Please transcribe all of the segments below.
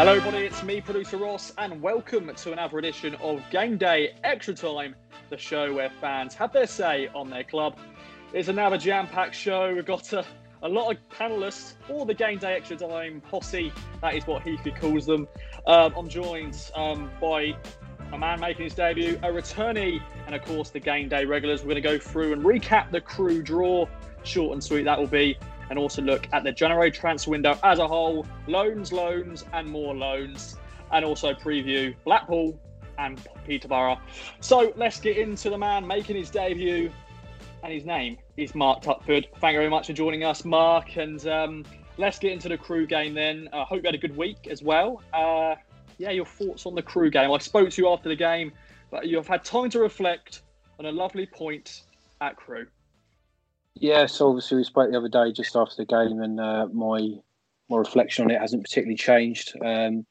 Hello, everybody. It's me, producer Ross, and welcome to another edition of Game Day Extra Time, the show where fans have their say on their club. It's another jam-packed show. We've got a, a lot of panelists for the Game Day Extra Time posse. That is what Heathie calls them. Um, I'm joined um, by a man making his debut, a returnee, and of course the Game Day regulars. We're going to go through and recap the Crewe draw. Short and sweet that will be and also look at the January transfer window as a whole, loans, loans, and more loans, and also preview Blackpool and Peterborough. So let's get into the man making his debut, and his name is Mark Tuckford. Thank you very much for joining us, Mark, and um, let's get into the Crewe game then. I uh, hope you had a good week as well. Uh, yeah, your thoughts on the Crewe game. I spoke to you after the game, but you've had time to reflect on a lovely point at Crewe. Yeah, so obviously we spoke the other day just after the game, and uh, my my reflection on it hasn't particularly changed. Um,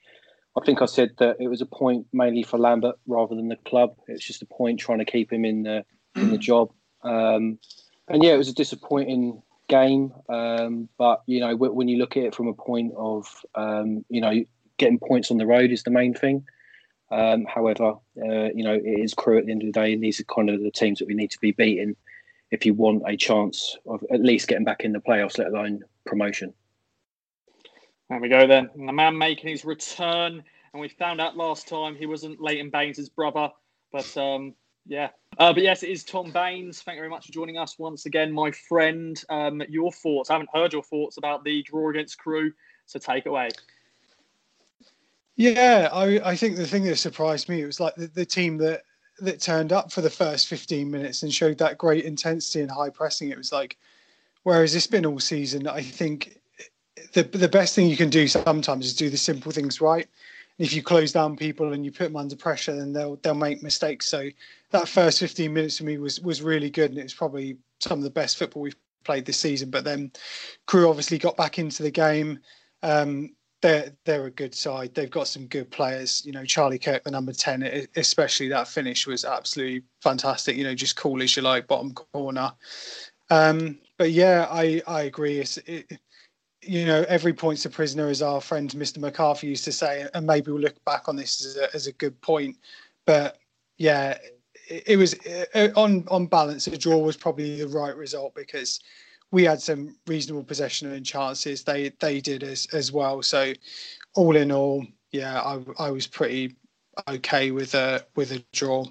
I think I said that it was a point mainly for Lambert rather than the club. It's just a point trying to keep him in the in the job. Um, and yeah, it was a disappointing game. Um, but you know, when you look at it from a point of um, you know getting points on the road is the main thing. Um, however, uh, you know, it is Crewe at the end of the day, and these are kind of the teams that we need to be beating if you want a chance of at least getting back in the playoffs, let alone promotion. There we go then. And the man making his return, and we found out last time he wasn't Leighton Baines' brother, but um, yeah. Uh, but yes, it is Tom Baines. Thank you very much for joining us once again, my friend. Um, your thoughts? I haven't heard your thoughts about the draw against Crewe, so take away. Yeah, I, I think the thing that surprised me it was like the, the team that that turned up for the first 15 minutes and showed that great intensity and high pressing. It was like, whereas it's been all season, I think the the best thing you can do sometimes is do the simple things right. If you close down people and you put them under pressure, then they'll they'll make mistakes. So that first 15 minutes for me was was really good, and it was probably some of the best football we've played this season. But then Crewe obviously got back into the game. Um, they're they're a good side. They've got some good players. You know, Charlie Kirk, the number ten, especially that finish was absolutely fantastic. You know, just cool as you like, bottom corner. Um, but yeah, I I agree. It's it, you know every point's a prisoner, as our friend Mr. McCarthy used to say, and maybe we'll look back on this as a, as a good point. But yeah, it, it was uh, on on balance, a draw was probably the right result because we had some reasonable possession and chances. They they did as as well. So all in all, yeah, I I was pretty okay with a with a draw.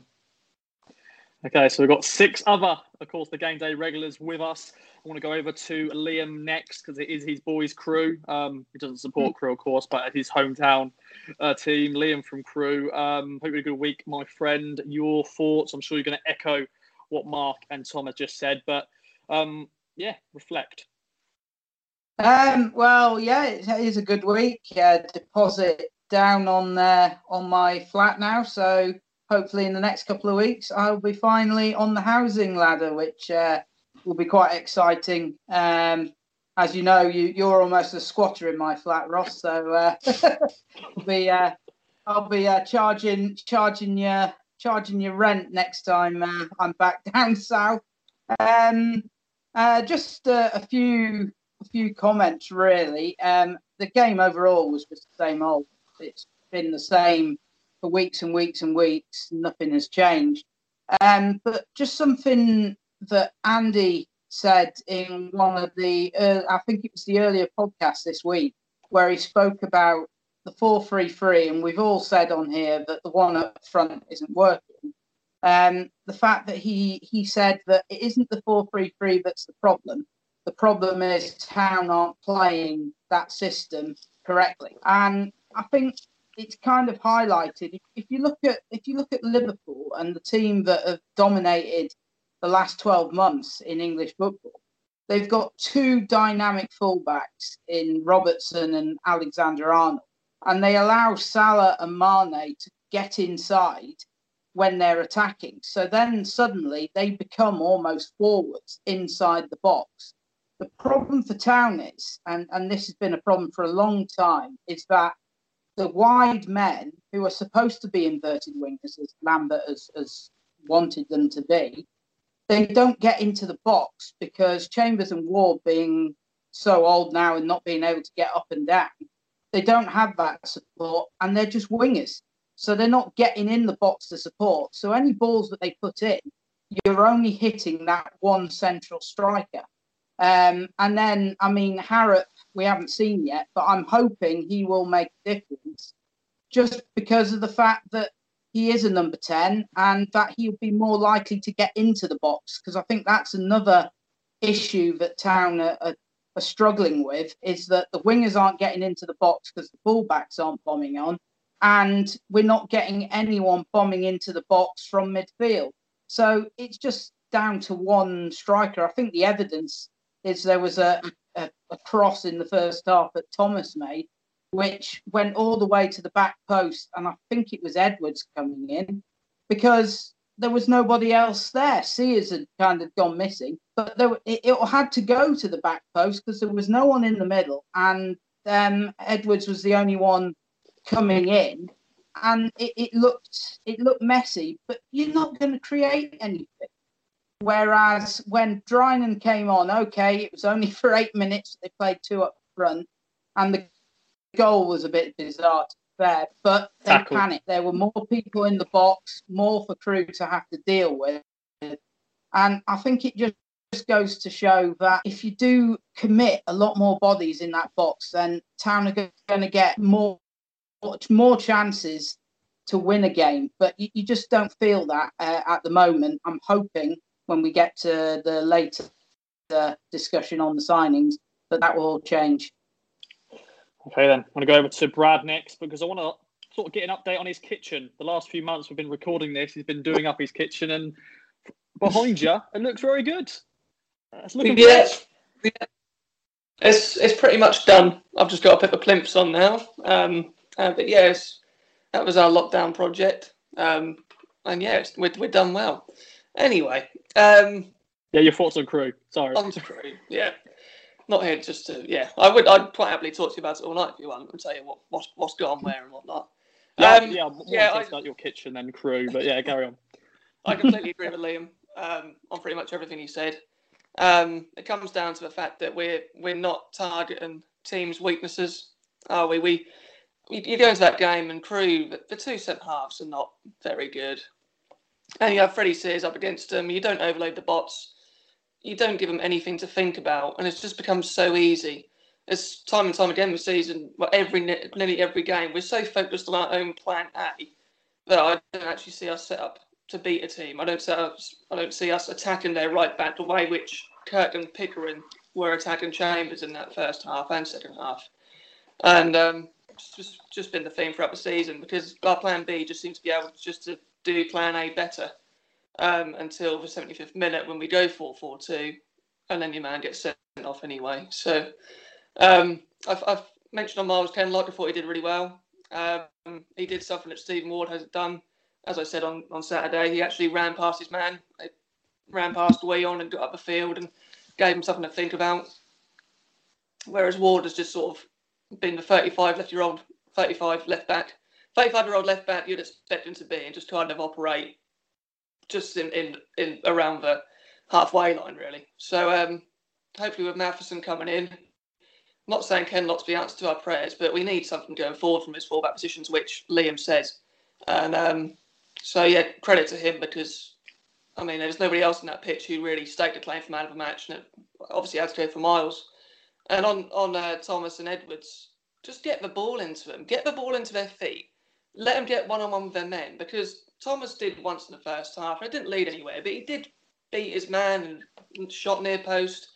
Okay, so we've got six other, of course, the game day regulars with us. I want to go over to Liam next because it is his boys' Crewe. Um, he doesn't support Crewe, of course, but his hometown uh, team. Liam from Crewe. Um, hope you had a good week, my friend. Your thoughts? I'm sure you're going to echo what Mark and Tom have just said, but um, yeah, reflect. Um, well, yeah, it is a good week. Uh, deposit down on uh, on my flat now, so hopefully in the next couple of weeks I'll be finally on the housing ladder, which uh, will be quite exciting. Um, as you know, you you're almost a squatter in my flat, Ross. So uh, I'll be uh, I'll be uh, charging charging your charging your rent next time uh, I'm back down south. Um, uh, just uh, a few a few comments really. Um, the game overall was just the same old. It's been the same for weeks and weeks and weeks. Nothing has changed. Um, but just something that Andy said in one of the, uh, I think it was the earlier podcast this week, where he spoke about the 433, and we've all said on here that the one up front isn't working. Um, the fact that he he said that it isn't the four three three that's the problem. The problem is Town aren't playing that system correctly, and I think it's kind of highlighted. If, you look at if you look at Liverpool and the team that have dominated the last twelve months in English football, they've got two dynamic fullbacks in Robertson and Alexander Arnold, and they allow Salah and Mane to get inside when they're attacking. So then suddenly they become almost forwards inside the box. The problem for Town is, and, and this has been a problem for a long time, is that the wide men who are supposed to be inverted wingers, as Lambert has, has wanted them to be, they don't get into the box because Chambers and Ward being so old now and not being able to get up and down, they don't have that support, and they're just wingers. So they're not getting in the box to support. So any balls that they put in, you're only hitting that one central striker. Um, and then, I mean, Harrop, we haven't seen yet, but I'm hoping he will make a difference just because of the fact that he is a number 10 and that he'll be more likely to get into the box. Because I think that's another issue that Town are, are, are, struggling with is that the wingers aren't getting into the box because the fullbacks aren't bombing on. And we're not getting anyone bombing into the box from midfield. So it's just down to one striker. I think the evidence is there was a, a, a cross in the first half that Thomas made, which went all the way to the back post, and I think it was Edwards coming in because there was nobody else there. Sears had kind of gone missing, but there, it, it had to go to the back post because there was no one in the middle, and um, Edwards was the only one coming in, and it, it looked it looked messy. But you're not going to create anything. Whereas when Drinan came on, okay, it was only for eight minutes. They played two up front, and the goal was a bit bizarre to fair, but they Tackle. panicked. There were more people in the box, more for Crewe to have to deal with, and I think it just just goes to show that if you do commit a lot more bodies in that box, then Town are going to get more more chances to win a game. But you, you just don't feel that uh, at the moment. I'm hoping when we get to the later uh, discussion on the signings that that will all change. Okay, then I'm going to go over to Brad next because I want to sort of get an update on his kitchen. The last few months we've been recording this, he's been doing up his kitchen, and behind you, it looks very good. It's looking yeah, yeah, it's it's pretty much done. I've just got to put the plinths on now. Um, uh, but yes, that was our lockdown project, um, and yeah, we're we're done well. Anyway, um, yeah, your thoughts on Crewe? Sorry, on Crewe. Yeah, not here just to. Yeah, I would. I'd quite happily talk to you about it all night if you want, and tell you what what's, what's gone where and whatnot. Yeah, um, yeah, more yeah. I, about your kitchen than Crewe, but yeah, carry on. I completely agree with Liam um, on pretty much everything he said. Um, it comes down to the fact that we're we're not targeting teams' weaknesses, are we? We you go into that game and Crewe the two centre halves are not very good and you have Freddie Sears up against them. You don't overload the bots. You don't give them anything to think about, and it's just become so easy. It's time and time again this season, well, every nearly every game, we're so focused on our own plan A that I don't actually see us set up to beat a team. I don't see us, I don't see us attacking their right back the way which Kirk and Pickering were attacking Chambers in that first half and second half. And um, just just been the theme throughout the season because our plan B just seems to be able just to do plan A better um, until the 75th minute when we go 4 4 2, and then your man gets sent off anyway. So um, I've, I've, mentioned on Miles Kenlock, I thought he did really well. Um, he did something that Stephen Ward hasn't done. As I said on, on Saturday, he actually ran past his man, ran past way on and got up the field and gave him something to think about. Whereas Ward has just sort of been the 35 left year old, 35 left back 35 year old left back you'd expect him to be and just kind of operate just in, in, in around the halfway line, really. So um, hopefully, with Matheson coming in, not saying Kenlock's the answer to our prayers, but we need something going forward from his fullback positions, which Liam says. And um, so, yeah, credit to him because, I mean, there's nobody else in that pitch who really staked a claim for man of the match. And it obviously had to go for Miles. And on, on uh, Thomas and Edwards, just get the ball into them, get the ball into their feet let them get one on one with their men because Thomas did once in the first half. It didn't lead anywhere, but he did beat his man and shot near post.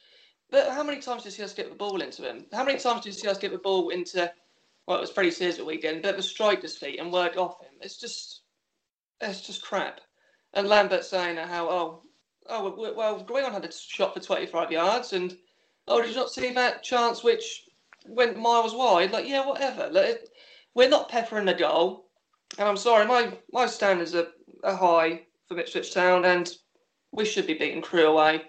But how many times did you see us get the ball into him? How many times did you see us get the ball into, well, it was Freddie Sears at weekend, but the striker's feet and work off him? It's just, it's just crap. And Lambert saying how, oh, oh, well, Gwion had a shot for 25 yards, and oh, did you not see that chance which went miles wide? Like, yeah, whatever. Like, we're not peppering the goal. And I'm sorry, my, my standards are, are high for Ipswich Town, and we should be beating Crewe away.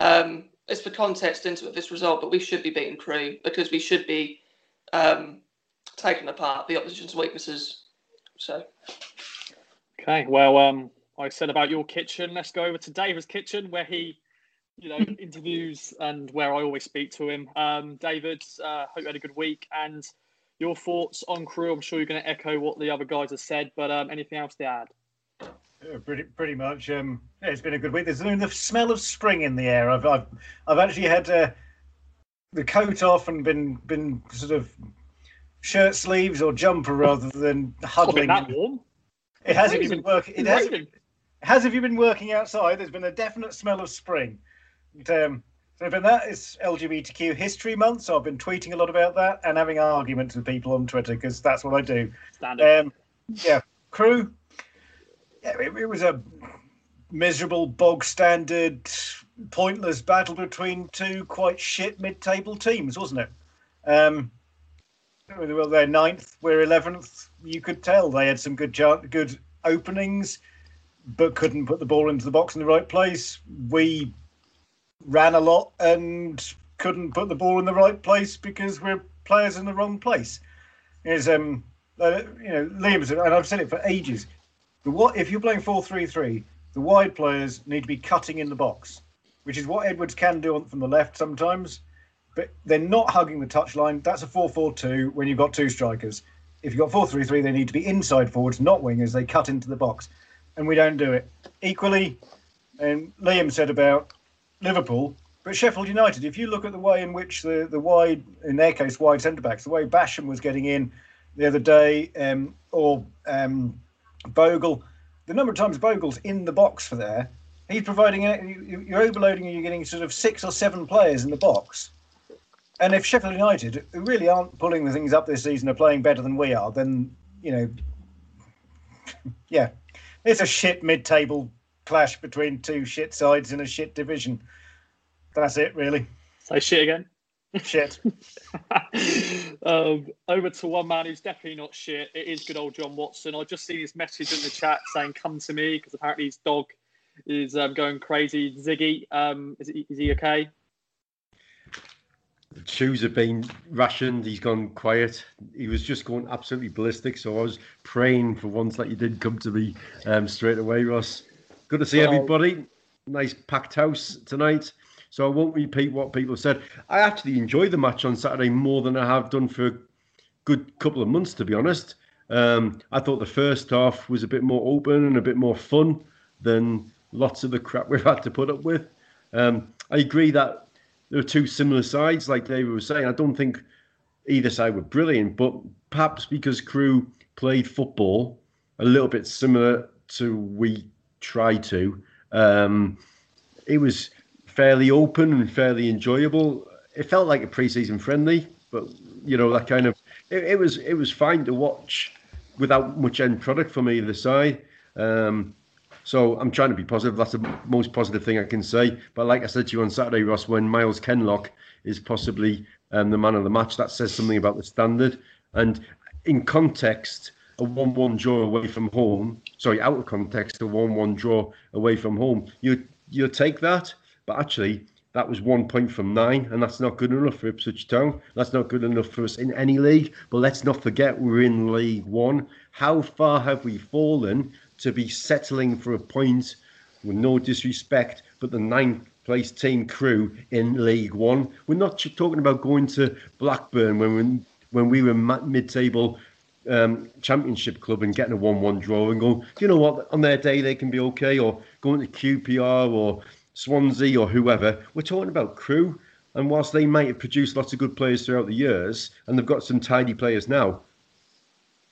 Um, it's for context into this result, but we should be beating Crewe because we should be um, taking apart the opposition's weaknesses. So. Okay, well, um, I said about your kitchen. Let's go over to David's kitchen, where he, you know, interviews and where I always speak to him. Um, David, uh, hope you had a good week, and your thoughts on Crewe. I'm sure you're going to echo what the other guys have said, but um, anything else to add? Yeah, pretty, pretty much. Um, yeah, it's been a good week. There's the smell of spring in the air. I've, I've, I've actually had uh, the coat off and been, been sort of shirt sleeves or jumper rather than huddling. that warm. It hasn't been working. It has, it has if you've been working outside. There's been a definite smell of spring. Um, so for that, it's LGBTQ History Month, so I've been tweeting a lot about that and having arguments with people on Twitter because that's what I do. Standard. Um, yeah, Crewe. Yeah, it, it was a miserable, bog standard, pointless battle between two quite shit mid-table teams, wasn't it? Um, well, they're ninth, we're eleventh. You could tell they had some good good openings, but couldn't put the ball into the box in the right place. We ran a lot and couldn't put the ball in the right place because we're players in the wrong place. Is um, uh, you know, Liam's and I've said it for ages. The what if you're playing four three three, the wide players need to be cutting in the box, which is what Edwards can do on, from the left sometimes but they're not hugging the touchline. That's a 4 4 2 when you've got two strikers. If you've got 4 3 3, they need to be inside forwards, not wingers. They cut into the box. And we don't do it. Equally, and Liam said about Liverpool, but Sheffield United, if you look at the way in which the, the wide, in their case, wide centre backs, the way Basham was getting in the other day, um, or um, Bogle, the number of times Bogle's in the box for there, he's providing, you're overloading and you're getting sort of six or seven players in the box. And if Sheffield United, who really aren't pulling the things up this season, are playing better than we are, then you know, yeah, it's a shit mid-table clash between two shit sides in a shit division. That's it, really. Say shit again. Shit. um, over to one man who's definitely not shit. It is good old John Watson. I just seen his message in the chat saying "come to me" because apparently his dog is um, going crazy. Ziggy, um, is, he, is he okay? the shoes have been rationed. He's gone quiet. He was just going absolutely ballistic. So I was praying for once that you did come to me um, straight away, Ross. Good to see everybody. Nice packed house tonight. So I won't repeat what people said. I actually enjoyed the match on Saturday more than I have done for a good couple of months, to be honest. Um, I thought the first half was a bit more open and a bit more fun than lots of the crap we've had to put up with. Um, I agree that there are two similar sides, like David was saying. I don't think either side were brilliant, but perhaps because Crewe played football a little bit similar to we try to, um, it was fairly open and fairly enjoyable. It felt like a pre-season friendly, but you know that kind of it, it was it was fine to watch without much end product from either side. Um, so I'm trying to be positive. That's the most positive thing I can say. But like I said to you on Saturday, Ross, when Miles Kenlock is possibly um, the man of the match, that says something about the standard. And in context, a 1 1 draw away from home, sorry, out of context, a 1 1 draw away from home, you, you take that. But actually, that was one point from nine, and that's not good enough for Ipswich Town. That's not good enough for us in any league. But let's not forget we're in League One. How far have we fallen to be settling for a point with no disrespect, but the ninth place team Crewe in League One. We're not talking about going to Blackburn when we when we were mid-table um, championship club and getting a one-one draw and go. you know what? On their day they can be okay, or going to QPR or Swansea or whoever. We're talking about Crewe. and whilst they might have produced lots of good players throughout the years, and they've got some tidy players now,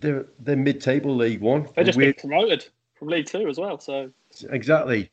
they're they're mid-table League One. They just been promoted from League Two as well. So exactly.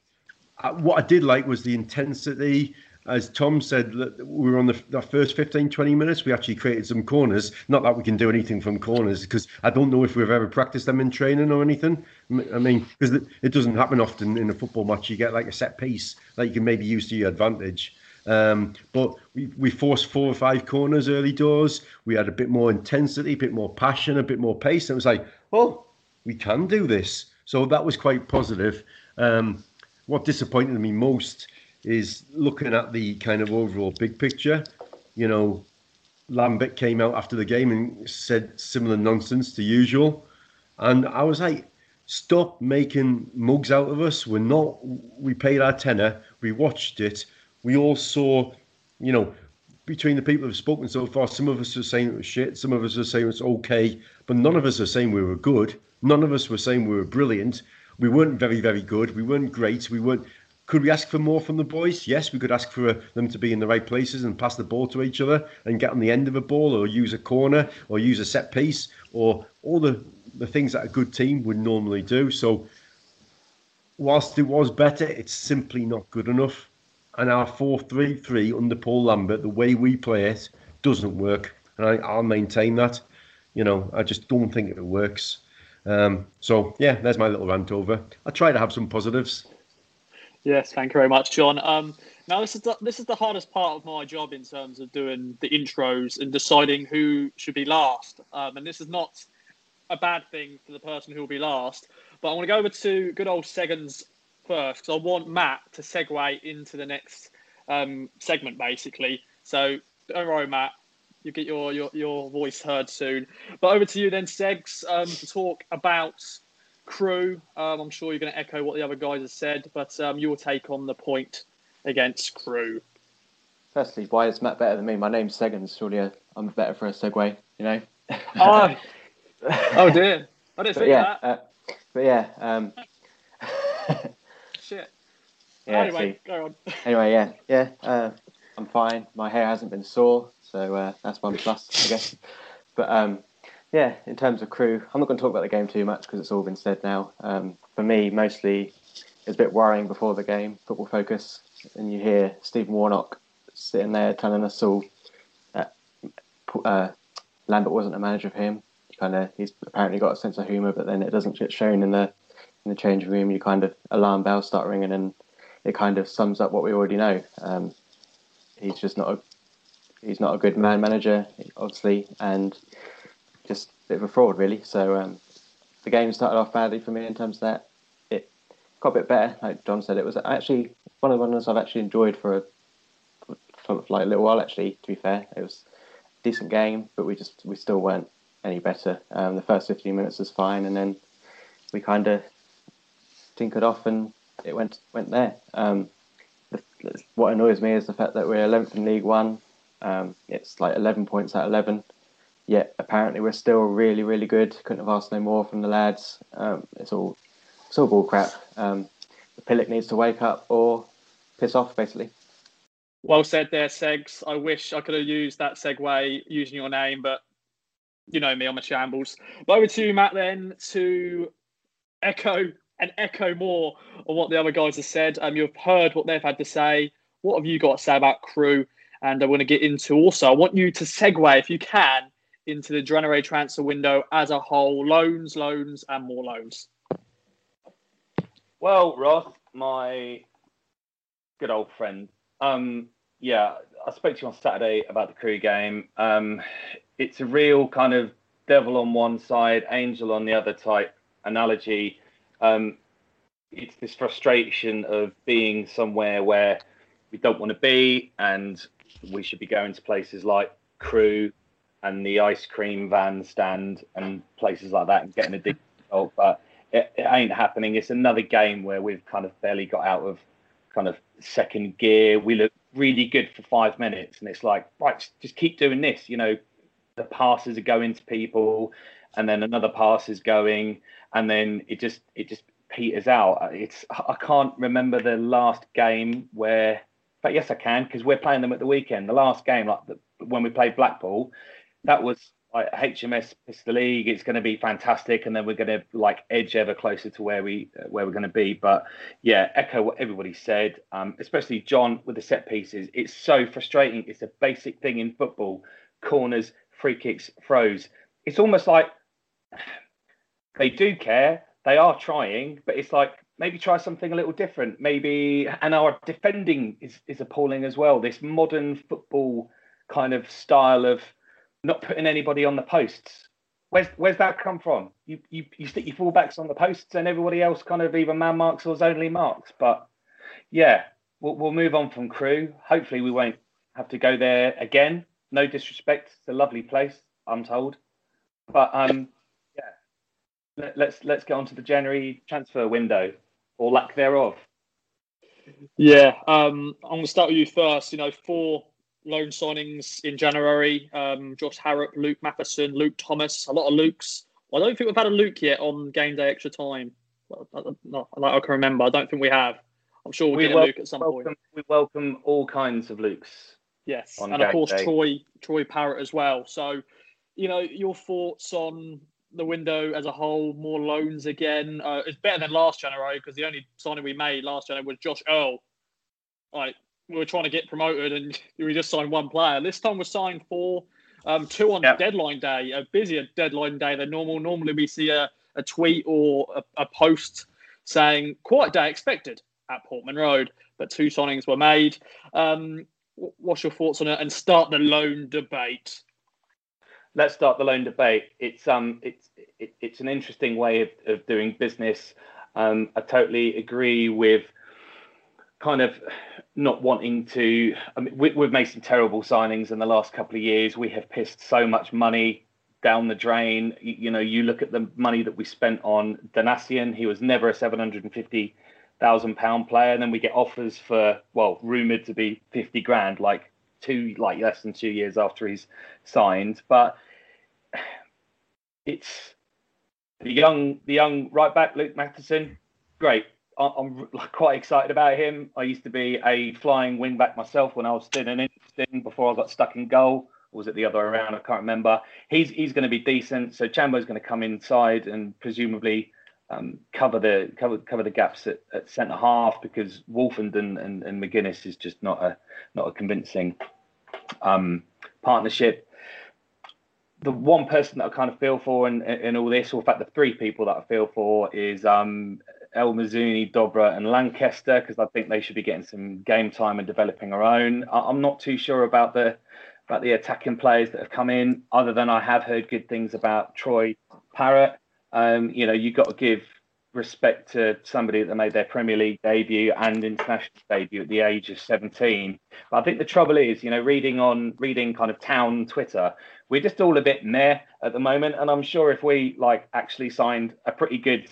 Uh, what I did like was the intensity. As Tom said, we were on the, the, first 15, 20 minutes. We actually created some corners. Not that we can do anything from corners, because I don't know if we've ever practiced them in training or anything. I mean, because it doesn't happen often in a football match. You get like a set piece that you can maybe use to your advantage. Um, but we, we forced four or five corners early doors. We had a bit more intensity, a bit more passion, a bit more pace. And it was like, well, we can do this. So that was quite positive. Um, what disappointed me most is looking at the kind of overall big picture. You know, Lambert came out after the game and said similar nonsense to usual. And I was like, stop making mugs out of us. We're not, we paid our tenner, we watched it, we all saw, you know, between the people who've spoken so far, some of us are saying it was shit, some of us are saying it's okay, but none of us are saying we were good. None of us were saying we were brilliant. We weren't very, very good. We weren't great. We weren't. Could we ask for more from the boys? Yes, we could ask for them to be in the right places and pass the ball to each other and get on the end of a ball or use a corner or use a set piece or all the, the things that a good team would normally do. So, whilst it was better, it's simply not good enough. And our 4 3 3 under Paul Lambert, the way we play it, doesn't work. And I, I'll maintain that. You know, I just don't think it works. Um, so yeah, there's my little rant over. I try to have some positives. Yes, thank you very much, John. Um, now this is the, this is the hardest part of my job in terms of doing the intros and deciding who should be last. Um, and this is not a bad thing for the person who will be last. But I want to go over to good old Segans first because I want Matt to segue into the next um, segment, basically. So don't worry, Matt you get your, your, your voice heard soon. But over to you then, Segs, um, to talk about Crewe. Um, I'm sure you're going to echo what the other guys have said, but um, your take on the point against Crewe. Firstly, why is Matt better than me? My name's Segans. Surely I'm better for a segue, you know? oh, oh dear. I didn't but think yeah, that. uh, but yeah. Um, Shit. yeah, anyway, see. go on. Anyway, yeah, yeah. Uh, I'm fine. My hair hasn't been sore, so uh, that's one plus, I guess. But um, yeah, in terms of Crewe, I'm not going to talk about the game too much because it's all been said now. Um, for me, mostly it's a bit worrying before the game, football focus, and you hear Stephen Warnock sitting there telling us all that uh, Lambert wasn't a manager of him. Kind of, he's apparently got a sense of humour, but then it doesn't get shown in the in the changing room. You kind of alarm bells start ringing, and it kind of sums up what we already know. Um, he's just not a he's not a good man manager, obviously, and just a bit of a fraud, really. So um, the game started off badly for me in terms of that. It got a bit better, like John said. It was actually one of the ones I've actually enjoyed for a for like a little while. Actually, to be fair, it was a decent game, but we just we still weren't any better. Um, the first 15 minutes was fine, and then we kind of tinkered off, and it went went there. Um, the, what annoys me is the fact that we're 11th in League One. Um, it's like 11 points out of 11. Yet apparently we're still really, really good. Couldn't have asked no more from the lads. Um, it's all it's all bull crap. Um, the Pillock needs to wake up or piss off, basically. Well said there, Segs. I wish I could have used that segue using your name, but you know me, I'm a shambles. But over to you, Matt, then to echo and echo more on what the other guys have said. Um, you've heard what they've had to say. What have you got to say about Crewe? And I want to get into also, I want you to segue, if you can, into the January transfer window as a whole. Loans, loans, and more loans. Well, Ross, my good old friend. Um, yeah, I spoke to you on Saturday about the Crewe game. Um, it's a real kind of devil on one side, angel on the other type analogy. Um, it's this frustration of being somewhere where we don't want to be, and we should be going to places like Crewe and the ice cream van stand and places like that and getting a result. But it, it ain't happening. It's another game where we've kind of barely got out of kind of second gear. We look really good for five minutes, and it's like, right, just keep doing this. You know, the passes are going to people, and then another pass is going, and then it just it just peters out. It's I can't remember the last game where, but yes, I can because we're playing them at the weekend. The last game, like the, when we played Blackpool, that was like HMS Pistol League. It's going to be fantastic, and then we're going to like edge ever closer to where we where we're going to be. But yeah, echo what everybody said, um, especially John with the set pieces. It's so frustrating. It's a basic thing in football: corners, free kicks, throws. It's almost like they do care. They are trying, but it's like maybe try something a little different. Maybe and our defending is is appalling as well. This modern football kind of style of not putting anybody on the posts. Where's where's that come from? You you, you stick your fullbacks on the posts and everybody else kind of either man marks or zonally marks. But yeah, we'll we'll move on from Crewe. Hopefully we won't have to go there again. No disrespect, it's a lovely place, I'm told. But um yeah. Let, let's let's get on to the January transfer window or lack thereof. Yeah, um, I'm going to start with you first. You know, for loan signings in January. Um, Josh Harrop, Luke Matheson, Luke Thomas, a lot of Lukes. I don't think we've had a Luke yet on game day extra time. No, I can remember. I don't think we have. I'm sure we'll we get welcome, a Luke at some welcome, point. We welcome all kinds of Lukes. Yes, and of course day. Troy Troy Parrott as well. So, you know, your thoughts on the window as a whole, more loans again. Uh, it's better than last January because the only signing we made last January was Josh Earl. Like we were trying to get promoted and we just signed one player. This time we signed four, um, two on yep. deadline day, a busier deadline day than normal. Normally we see a, a tweet or a, a post saying quiet day expected at Portman Road, but two signings were made. Um, what's your thoughts on it? And start the loan debate let's start the loan debate. It's um it's it, it's an interesting way of, of doing business. Um, I totally agree with kind of not wanting to. I mean, we, we've made some terrible signings in the last couple of years. We have pissed so much money down the drain. You, you know, you look at the money that we spent on Danasian. He was never a seven hundred and fifty thousand pound player, and then we get offers for well, rumored to be fifty grand, like two like less than two years after he's signed. But it's the young the young right back Luke Matheson. Great. I'm quite excited about him. I used to be a flying wing back myself when I was still in interesting before I got stuck in goal. Or was it the other way around? I can't remember. He's he's going to be decent. So Chambo's going to come inside and presumably um, cover the cover cover the gaps at, at centre half because Woolfenden and, and, and McGuinness is just not a not a convincing um, partnership. The one person that I kind of feel for in, in all this, or in fact the three people that I feel for, is um, El Mizouni, Dobra, and Lancaster because I think they should be getting some game time and developing our own. I'm not too sure about the about the attacking players that have come in, other than I have heard good things about Troy Parrott. Um, you know, you've got to give respect to somebody that made their Premier League debut and international debut at the age of 17. But I think the trouble is, you know, reading on reading kind of town Twitter, we're just all a bit meh at the moment. And I'm sure if we like actually signed a pretty good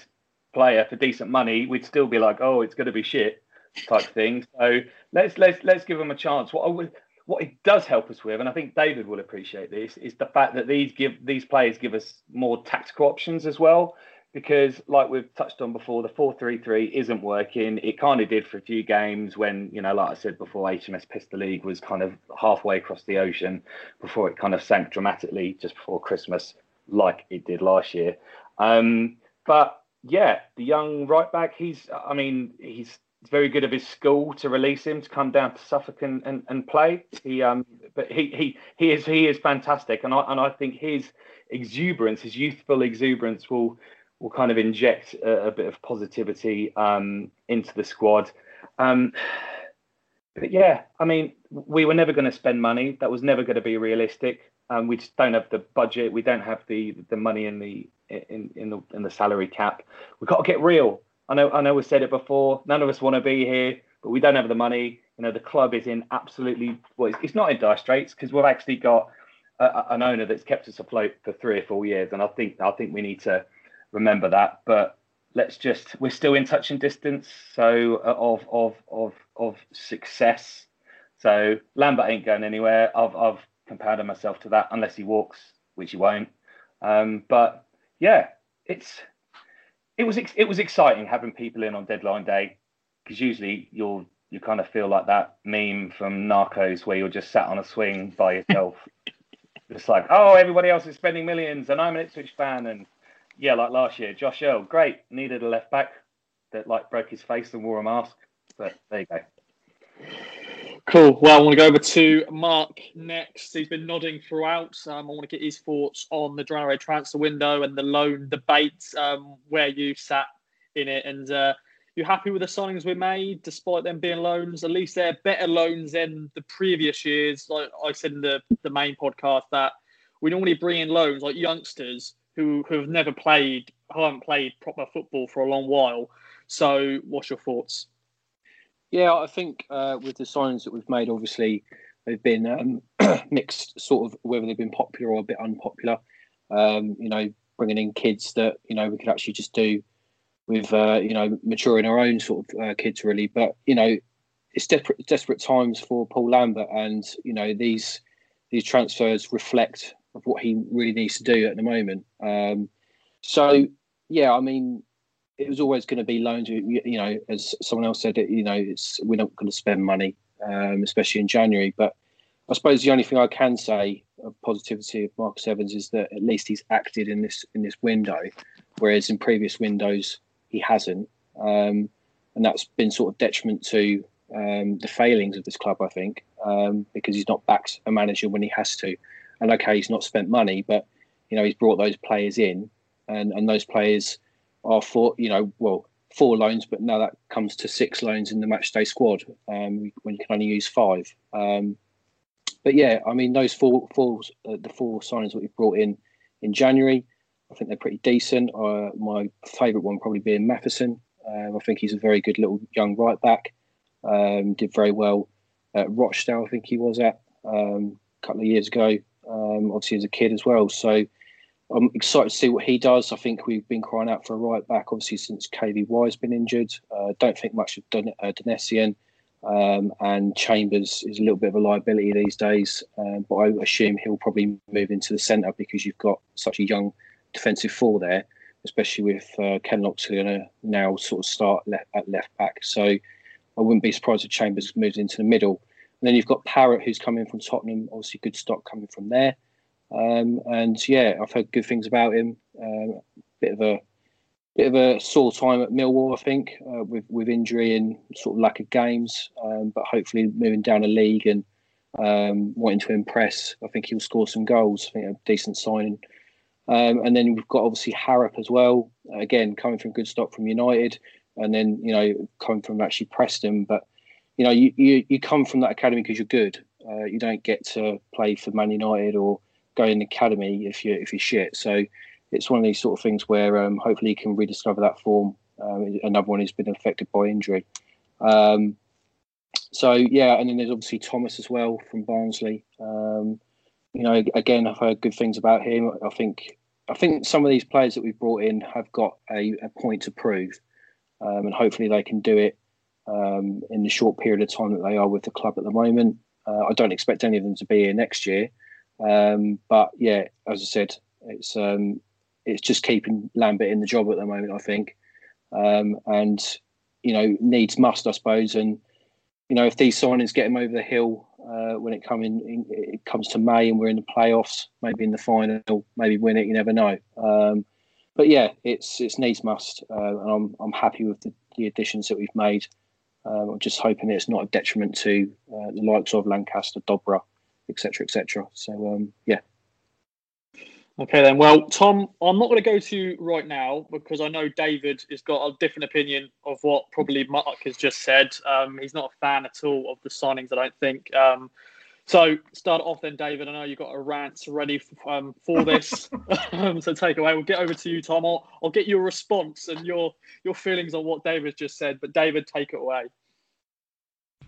player for decent money, we'd still be like, oh, it's going to be shit type thing. So let's let's let's give them a chance. What I would what it does help us with, and I think David will appreciate this, is the fact that these give these players give us more tactical options as well. Because, like we've touched on before, the four-three-three isn't working. It kind of did for a few games when, you know, like I said before, HMS Pistol League was kind of halfway across the ocean before it kind of sank dramatically just before Christmas, like it did last year. Um, but yeah, the young right back, he's, I mean, he's very good of his school to release him to come down to Suffolk and, and, and play. He um, but he he he is he is fantastic, and I and I think his exuberance, his youthful exuberance, will will kind of inject a, a bit of positivity um, into the squad. Um, but yeah, I mean, we were never going to spend money. That was never going to be realistic. Um, we just don't have the budget. We don't have the the money in the in in the in the salary cap. We've got to get real. I know, I know, we said it before. None of us want to be here, but we don't have the money. You know, the club is in absolutely well. It's, it's not in dire straits because we've actually got a, an owner that's kept us afloat for three or four years, and I think I think we need to remember that. But let's just we're still in touch and distance, so uh, of of of of success. So Lambert ain't going anywhere. I've I've compared myself to that, unless he walks, which he won't. Um, but yeah, it's it was it was exciting having people in on deadline day because usually you'll you kind of feel like that meme from Narcos where you're just sat on a swing by yourself. it's like, oh, everybody else is spending millions, and I'm an Ipswich fan, and yeah, like last year, Josh Earl, great, needed a left back that like broke his face and wore a mask, but there you go. Cool. Well, I want to go over to Mark next. He's been nodding throughout. Um, I want to get his thoughts on the January transfer window and the loan debate, um, where you sat in it. And uh, you happy with the signings we made, despite them being loans? At least they're better loans than the previous years. Like I said in the, the main podcast, that we normally bring in loans like youngsters who, who have never played, haven't played proper football for a long while. So, what's your thoughts? Yeah, I think uh, with the signings that we've made, obviously they've been um, mixed, sort of whether they've been popular or a bit unpopular. Um, you know, bringing in kids that you know we could actually just do with uh, you know maturing our own sort of uh, kids really. But you know, it's desperate desperate times for Paul Lambert, and you know these these transfers reflect of what he really needs to do at the moment. Um, so yeah, I mean, it was always going to be loans. You, know, as someone else said, you know, it's we're not going to spend money, um, especially in January. But I suppose the only thing I can say of positivity of Marcus Evans is that at least he's acted in this in this window, whereas in previous windows he hasn't, um, and that's been sort of detriment to um, the failings of this club. I think um, because he's not backed a manager when he has to, and okay, he's not spent money, but you know he's brought those players in, and and those players are four, you know well four loans, but now that comes to six loans in the matchday squad um, when you can only use five. Um, but yeah, I mean those four, four uh, the four signings that we brought in in January, I think they're pretty decent. Uh, my favourite one probably being Matheson. Um, I think he's a very good little young right back. Um, did very well at Rochdale, I think he was at um, a couple of years ago. Um, obviously as a kid as well. So I'm excited to see what he does. I think we've been crying out for a right back, obviously, since KVY has been injured. Uh, don't think much of Don- uh. Um, and Chambers is a little bit of a liability these days, um, but I assume he'll probably move into the centre because you've got such a young defensive four there, especially with uh, Ken Loxley going to now sort of start at left back. So I wouldn't be surprised if Chambers moves into the middle. And then you've got Parrott, who's coming from Tottenham, obviously good stock coming from there. Um, and yeah, I've heard good things about him. Um, bit of a bit of a sore time at Millwall, I think, uh, with with injury and sort of lack of games. Um, but hopefully, moving down a league and um, wanting to impress, I think he'll score some goals. I think a decent signing. Um, and then we've got obviously Harrop as well. Again, coming from good stock from United, and then you know coming from actually Preston. But you know, you you, you come from that academy because you're good. Uh, you don't get to play for Man United or go in the academy if you if you're shit. So it's one of these sort of things where um, hopefully he can rediscover that form. Um, another one who's been affected by injury. Um, so yeah, and then there's obviously Thomas as well from Barnsley. Um, you know, again, I've heard good things about him. I think I think some of these players that we've brought in have got a, a point to prove, um, and hopefully they can do it um, in the short period of time that they are with the club at the moment. Uh, I don't expect any of them to be here next year, um, but yeah, as I said, it's um, it's just keeping Lambert in the job at the moment. I think, um, and you know, needs must, I suppose. And you know, if these signings get him over the hill uh, when it come in, in, it comes to May and we're in the playoffs, maybe in the final, maybe win it. You never know. Um, but yeah, it's it's needs must, uh, and I'm I'm happy with the, the additions that we've made. Um, I'm just hoping it's not a detriment to uh, the likes of Lancaster, Dobra, etc., etc. So um, yeah. Okay then. Well, Tom, I'm not going to go to right now because I know David has got a different opinion of what probably Mark has just said. Um, he's not a fan at all of the signings. I don't think. Um, so start off then, David. I know you've got a rant ready for, um, for this. Um, so take away. We'll get over to you, Tom. I'll, I'll get your response and your your feelings on what David just said. But David, take it away.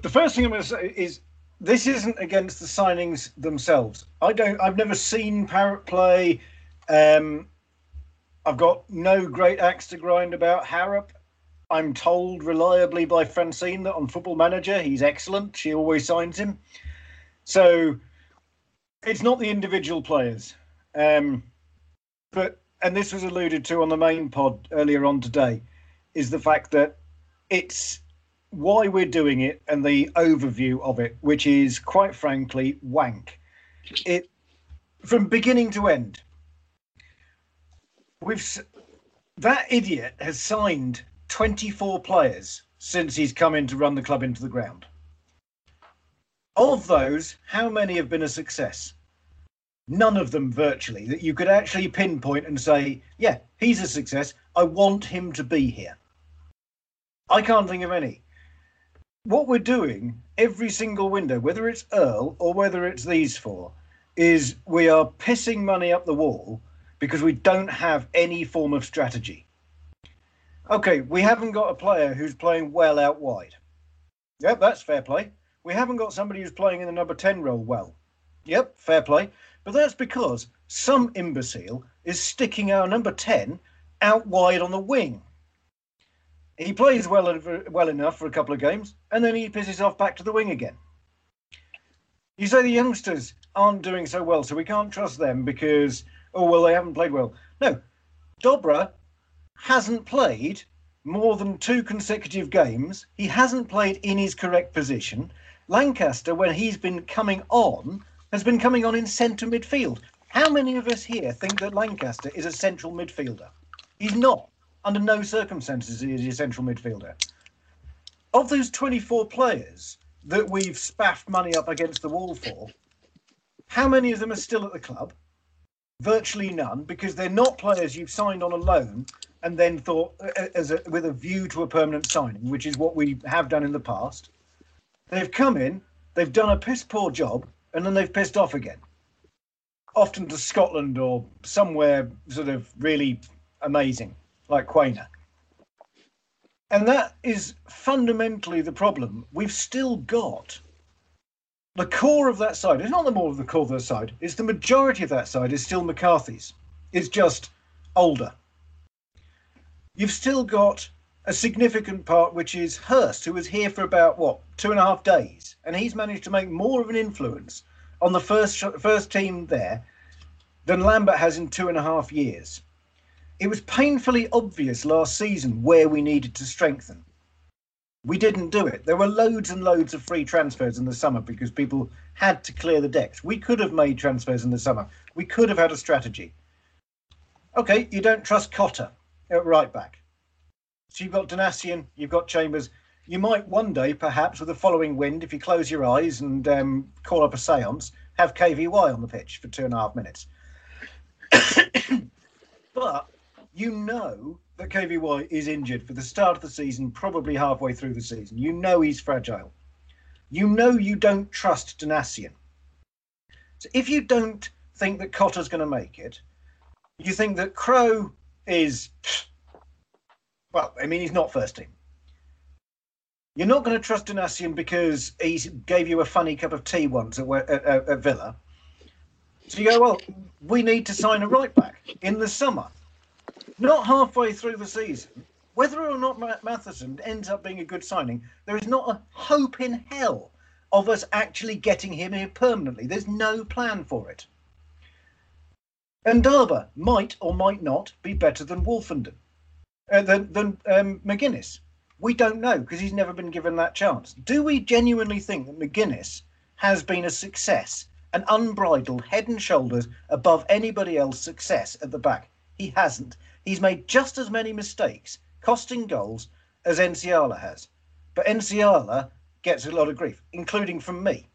The first thing I'm going to say is this isn't against the signings themselves. I don't. I've never seen Parrott play. Um, I've got no great axe to grind about Harrop. I'm told reliably by Francine that on Football Manager he's excellent. She always signs him. So it's not the individual players. Um, but and this was alluded to on the main pod earlier on today, is the fact that it's why we're doing it and the overview of it, which is quite frankly wank. It from beginning to end. We've that idiot has signed 24 players since he's come in to run the club into the ground. Of those, how many have been a success? None of them virtually that you could actually pinpoint and say, yeah, he's a success. I want him to be here. I can't think of any what we're doing every single window, whether it's Earl or whether it's these four, is we are pissing money up the wall because we don't have any form of strategy. Okay, we haven't got a player who's playing well out wide. Yep, that's fair play. We haven't got somebody who's playing in the number 10 role well. Yep, fair play. But that's because some imbecile is sticking our number 10 out wide on the wing He plays well well enough for a couple of games, and then he pisses off back to the wing again. You say the youngsters aren't doing so well, so we can't trust them because oh well they haven't played well. No, Dobra hasn't played more than two consecutive games. He hasn't played in his correct position. Lancaster, when he's been coming on, has been coming on in centre midfield. How many of us here think that Lancaster is a central midfielder? He's not. Under no circumstances is he a central midfielder. Of those 24 players that we've spaffed money up against the wall for, how many of them are still at the club? Virtually none, because they're not players you've signed on a loan and then thought uh, as a, with a view to a permanent signing, which is what we have done in the past. They've come in, they've done a piss poor job, and then they've pissed off again. Often to Scotland or somewhere sort of really amazing, like Quaner. And that is fundamentally the problem. We've still got the core of that side. It's not the more of the core of side. It's the majority of that side is still McCarthy's. It's just older you've still got a significant part, which is Hurst, who was here for about what two and a half days, and he's managed to make more of an influence on the first first team there than Lambert has in two and a half years. It was painfully obvious last season where we needed to strengthen. We didn't do it. There were loads and loads of free transfers in the summer because people had to clear the decks. We could have made transfers in the summer. We could have had a strategy. Okay, you don't trust Cotter at right back. So you've got Donacien, you've got Chambers. You might one day, perhaps, with the following wind, if you close your eyes and um, call up a seance, have KVY on the pitch for two and a half minutes. but you know that KVY is injured for the start of the season, probably halfway through the season. You know he's fragile. You know you don't trust Donacien. So if you don't think that Cotter's going to make it, you think that Crow is well, I mean, he's not first team. You're not going to trust Donacien because he gave you a funny cup of tea once at, at, at Villa. So you go, well, we need to sign a right back in the summer, not halfway through the season. Whether or not Matheson ends up being a good signing, there is not a hope in hell of us actually getting him here permanently. There's no plan for it. And Ndaba might or might not be better than Woolfenden, uh, than, than um, McGuinness. We don't know because he's never been given that chance. Do we genuinely think that McGuinness has been a success, an unbridled head and shoulders above anybody else's success at the back? He hasn't. He's made just as many mistakes, costing goals, as Nsiala has. But Nsiala gets a lot of grief, including from me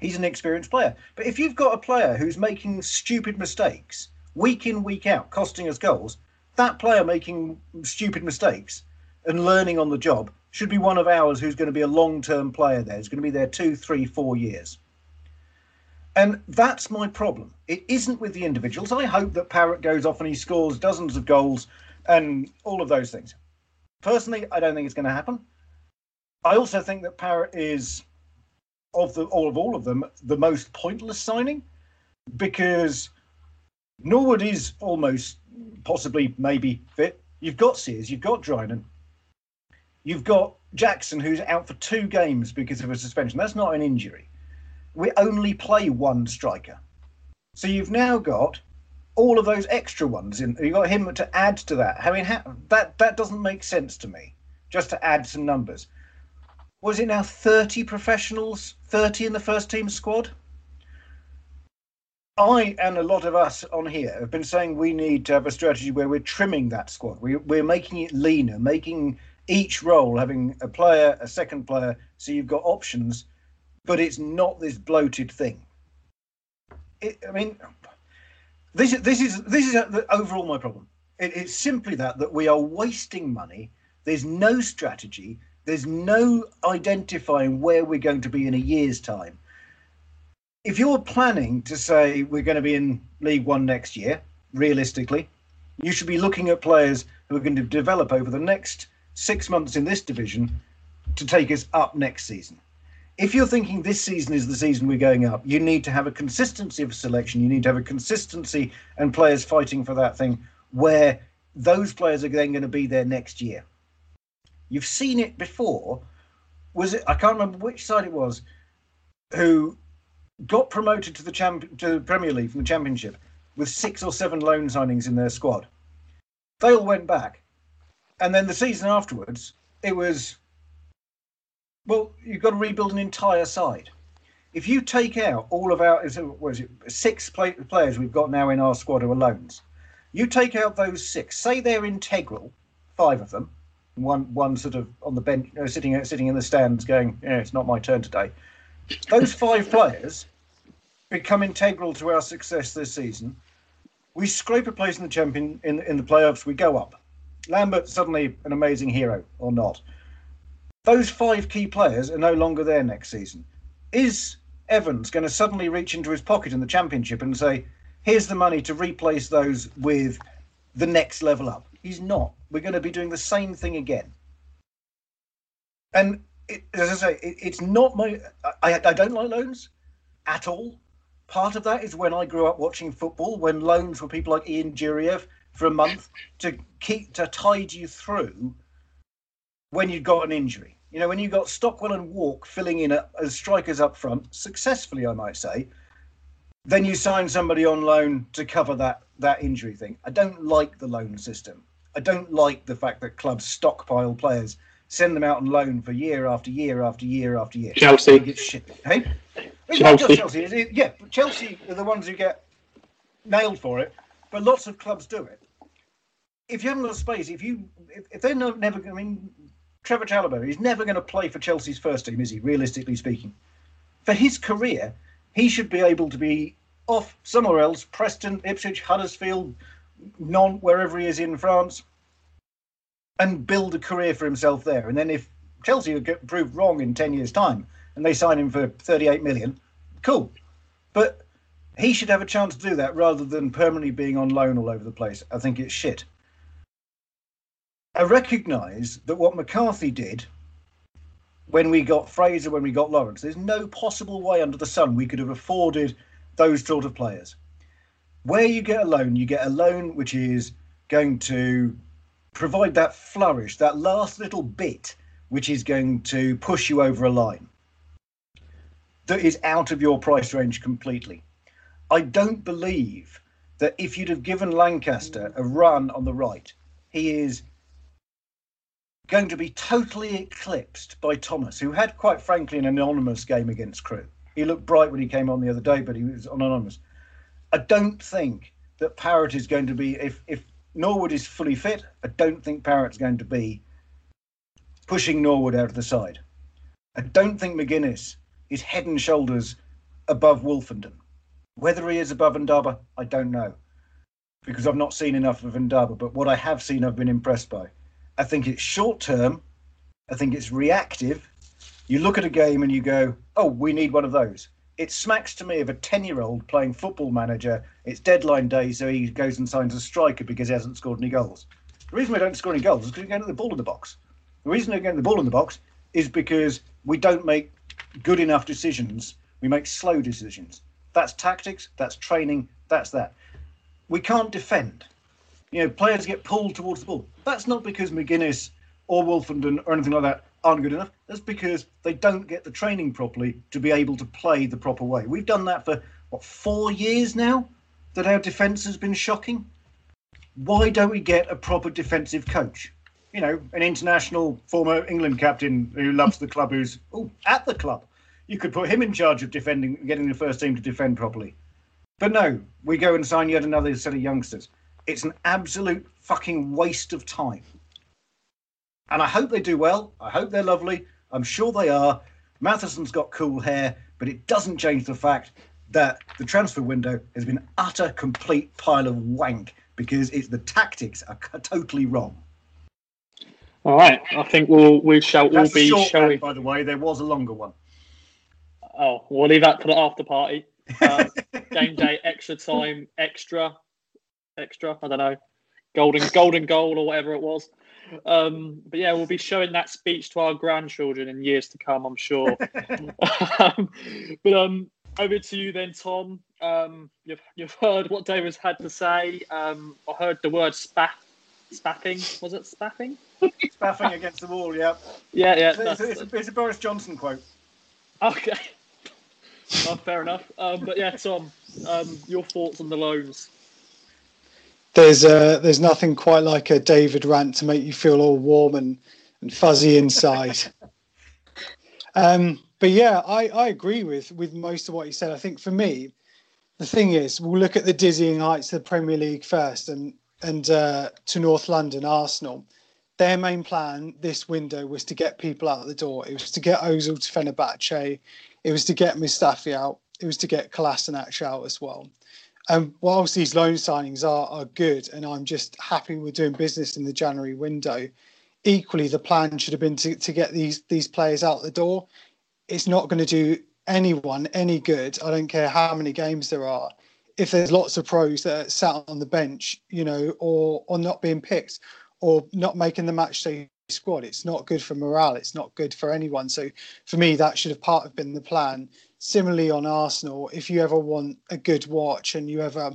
he's an experienced player. But if you've got a player who's making stupid mistakes week in, week out, costing us goals, that player making stupid mistakes and learning on the job should be one of ours who's going to be a long term player there. He's going to be there two, three, four years. And that's my problem. It isn't with the individuals. I hope that Parrott goes off and he scores dozens of goals and all of those things. Personally, I don't think it's going to happen. I also think that Parrott is of the all of all of them the most pointless signing because Norwood is almost possibly maybe fit. You've got Sears, you've got Drinan, you've got Jackson who's out for two games because of a suspension. That's not an injury. We only play one striker. So you've now got all of those extra ones in you've got him to add to that. I mean that that doesn't make sense to me. Just to add some numbers was it now 30 professionals, 30 in the first team squad? I and a lot of us on here have been saying we need to have a strategy where we're trimming that squad. We, we're making it leaner, making each role having a player, a second player, so you've got options, but it's not this bloated thing. It, I mean, this is this is this is overall my problem. It, it's simply that that we are wasting money. There's no strategy. There's no identifying where we're going to be in a year's time. If you're planning to say we're going to be in League One next year, realistically, you should be looking at players who are going to develop over the next six months in this division to take us up next season. If you're thinking this season is the season we're going up, you need to have a consistency of selection. You need to have a consistency and players fighting for that thing where those players are then going to be there next year You've seen it before. Was it? I can't remember which side it was who got promoted to the champ to the Premier League from the Championship with six or seven loan signings in their squad. They all went back, and then the season afterwards, it was well, you've got to rebuild an entire side. If you take out all of our, what is it, six play, players we've got now in our squad who are loans, you take out those six, say they're integral, five of them, one one sort of on the bench, you know, sitting uh, sitting in the stands, going, "Yeah, it's not my turn today." Those five players become integral to our success this season. We scrape a place in the champion in in the playoffs. We go up. Lambert suddenly an amazing hero or not? Those five key players are no longer there next season. Is Evans going to suddenly reach into his pocket in the championship and say, "Here's the money to replace those with the next level up"? He's not. We're going to be doing the same thing again. And it, as I say, it, it's not my. I, I don't like loans at all. Part of that is when I grew up watching football, when loans were people like Ian Juryeff for a month to keep to tide you through when you'd got an injury. You know, when you've got Stockwell and Walk filling in as strikers up front, successfully, I might say, then you sign somebody on loan to cover that that injury thing. I don't like the loan system. I don't like the fact that clubs stockpile players, send them out on loan for year after year after year after year. Chelsea. Shit. Hey, it's Chelsea. Chelsea. It- yeah, but Chelsea are the ones who get nailed for it, but lots of clubs do it. If you haven't got space, if you if, if they're no, never, I mean, Trevor Chalobah, is never going to play for Chelsea's first team, is he? Realistically speaking, for his career, he should be able to be off somewhere else, Preston, Ipswich, Huddersfield, non wherever he is in France, and build a career for himself there. And then if Chelsea get proved wrong in ten years' time and they sign him for thirty-eight million, cool. But he should have a chance to do that rather than permanently being on loan all over the place. I think it's shit. I recognise that what McCarthy did when we got Fraser, when we got Lawrence, there's no possible way under the sun we could have afforded those sort of players. Where you get a loan, you get a loan which is going to provide that flourish, that last little bit, which is going to push you over a line that is out of your price range completely. I don't believe that if you'd have given Lankester a run on the right, he is going to be totally eclipsed by Thomas, who had, quite frankly, an anonymous game against Crewe. He looked bright when he came on the other day, but he was anonymous. I don't think that Parrott is going to be, if, if Norwood is fully fit, I don't think Parrott's going to be pushing Norwood out of the side. I don't think McGuinness is head and shoulders above Woolfenden. Whether he is above Ndaba, I don't know, because I've not seen enough of Ndaba. But what I have seen, I've been impressed by. I think it's short term. I think it's reactive. You look at a game and you go, "Oh, we need one of those." It smacks to me of a ten-year-old playing football manager. It's deadline day, so he goes and signs a striker because he hasn't scored any goals. The reason we don't score any goals is because we don't get the ball in the box. The reason we don't get the ball in the box is because we don't make good enough decisions. We make slow decisions. That's tactics. That's training. That's that. We can't defend. You know, players get pulled towards the ball. That's not because McGuinness or Woolfenden or anything like that aren't good enough. That's because they don't get the training properly to be able to play the proper way. We've done that for what four years now. That our defence has been shocking. Why don't we get a proper defensive coach? You know, an international former England captain who loves the club, who's oh, at the club. You could put him in charge of defending, getting the first team to defend properly. But no, we go and sign yet another set of youngsters. It's an absolute fucking waste of time. And I hope they do well. I hope they're lovely. I'm sure they are. Matheson's got cool hair, but it doesn't change the fact that the transfer window has been utter complete pile of wank because it's the tactics are totally wrong. All right. I think we'll we shall all That's the be short by the way. There was a longer one. Oh, we'll leave that for the after party. Um, game day, extra time, extra, extra. I don't know, golden, golden goal or whatever it was. Um, but yeah, we'll be showing that speech to our grandchildren in years to come, I'm sure. um, but um, over to you then, Tom. Um, you've you've heard what David's had to say. Um, I heard the word spaff spaffing. Was it spaffing? Spaffing against the wall. Yeah. Yeah, yeah. It's, that's- it's, a, it's a Boris Johnson quote. Okay. Fair enough. Um, but yeah, Tom, um, your thoughts on the loans? There's uh, there's nothing quite like a David rant to make you feel all warm and, and fuzzy inside. um, but yeah, I, I agree with with most of what you said. I think for me, the thing is, we'll look at the dizzying heights of the Premier League first, and and uh, to North London, Arsenal. Their main plan this window was to get people out the door. It was to get Ozil to Fenerbahce. It was to get Mustafi out. It was to get Kolasinac out as well. And whilst these loan signings are, are good, and I'm just happy we're doing business in the January window, equally the plan should have been to, to get these these players out the door. It's not going to do anyone any good. I don't care how many games there are. If there's lots of pros that are sat on the bench, you know, or or not being picked, or not making the match day squad, it's not good for morale. It's not good for anyone. So for me, that should have part of been the plan. Similarly on Arsenal, if you ever want a good watch and you ever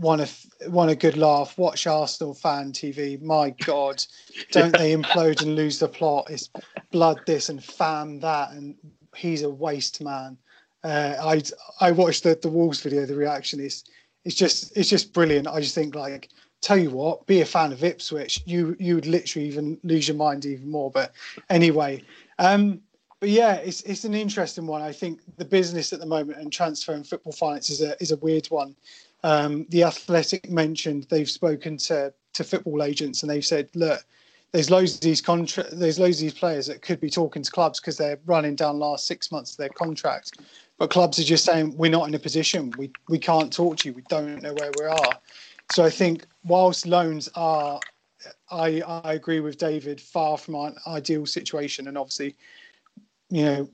want a want a good laugh, watch Arsenal fan TV. My God, don't they implode and lose the plot? It's blood this and fam that, and he's a waste man. Uh, I I watched the the Wolves video. The reaction is it's just it's just brilliant. I just think like tell you what, be a fan of Ipswich. You you would literally even lose your mind even more. But anyway, um, but yeah, it's it's an interesting one. I think the business at the moment and transfer and football finance is a is a weird one. Um, the Athletic mentioned they've spoken to to football agents and they've said, look, there's loads of these contra- there's loads of these players that could be talking to clubs because they're running down last six months of their contract, but clubs are just saying we're not in a position, we we can't talk to you, we don't know where we are. So I think whilst loans are, I I agree with David, far from an ideal situation, and obviously, you know,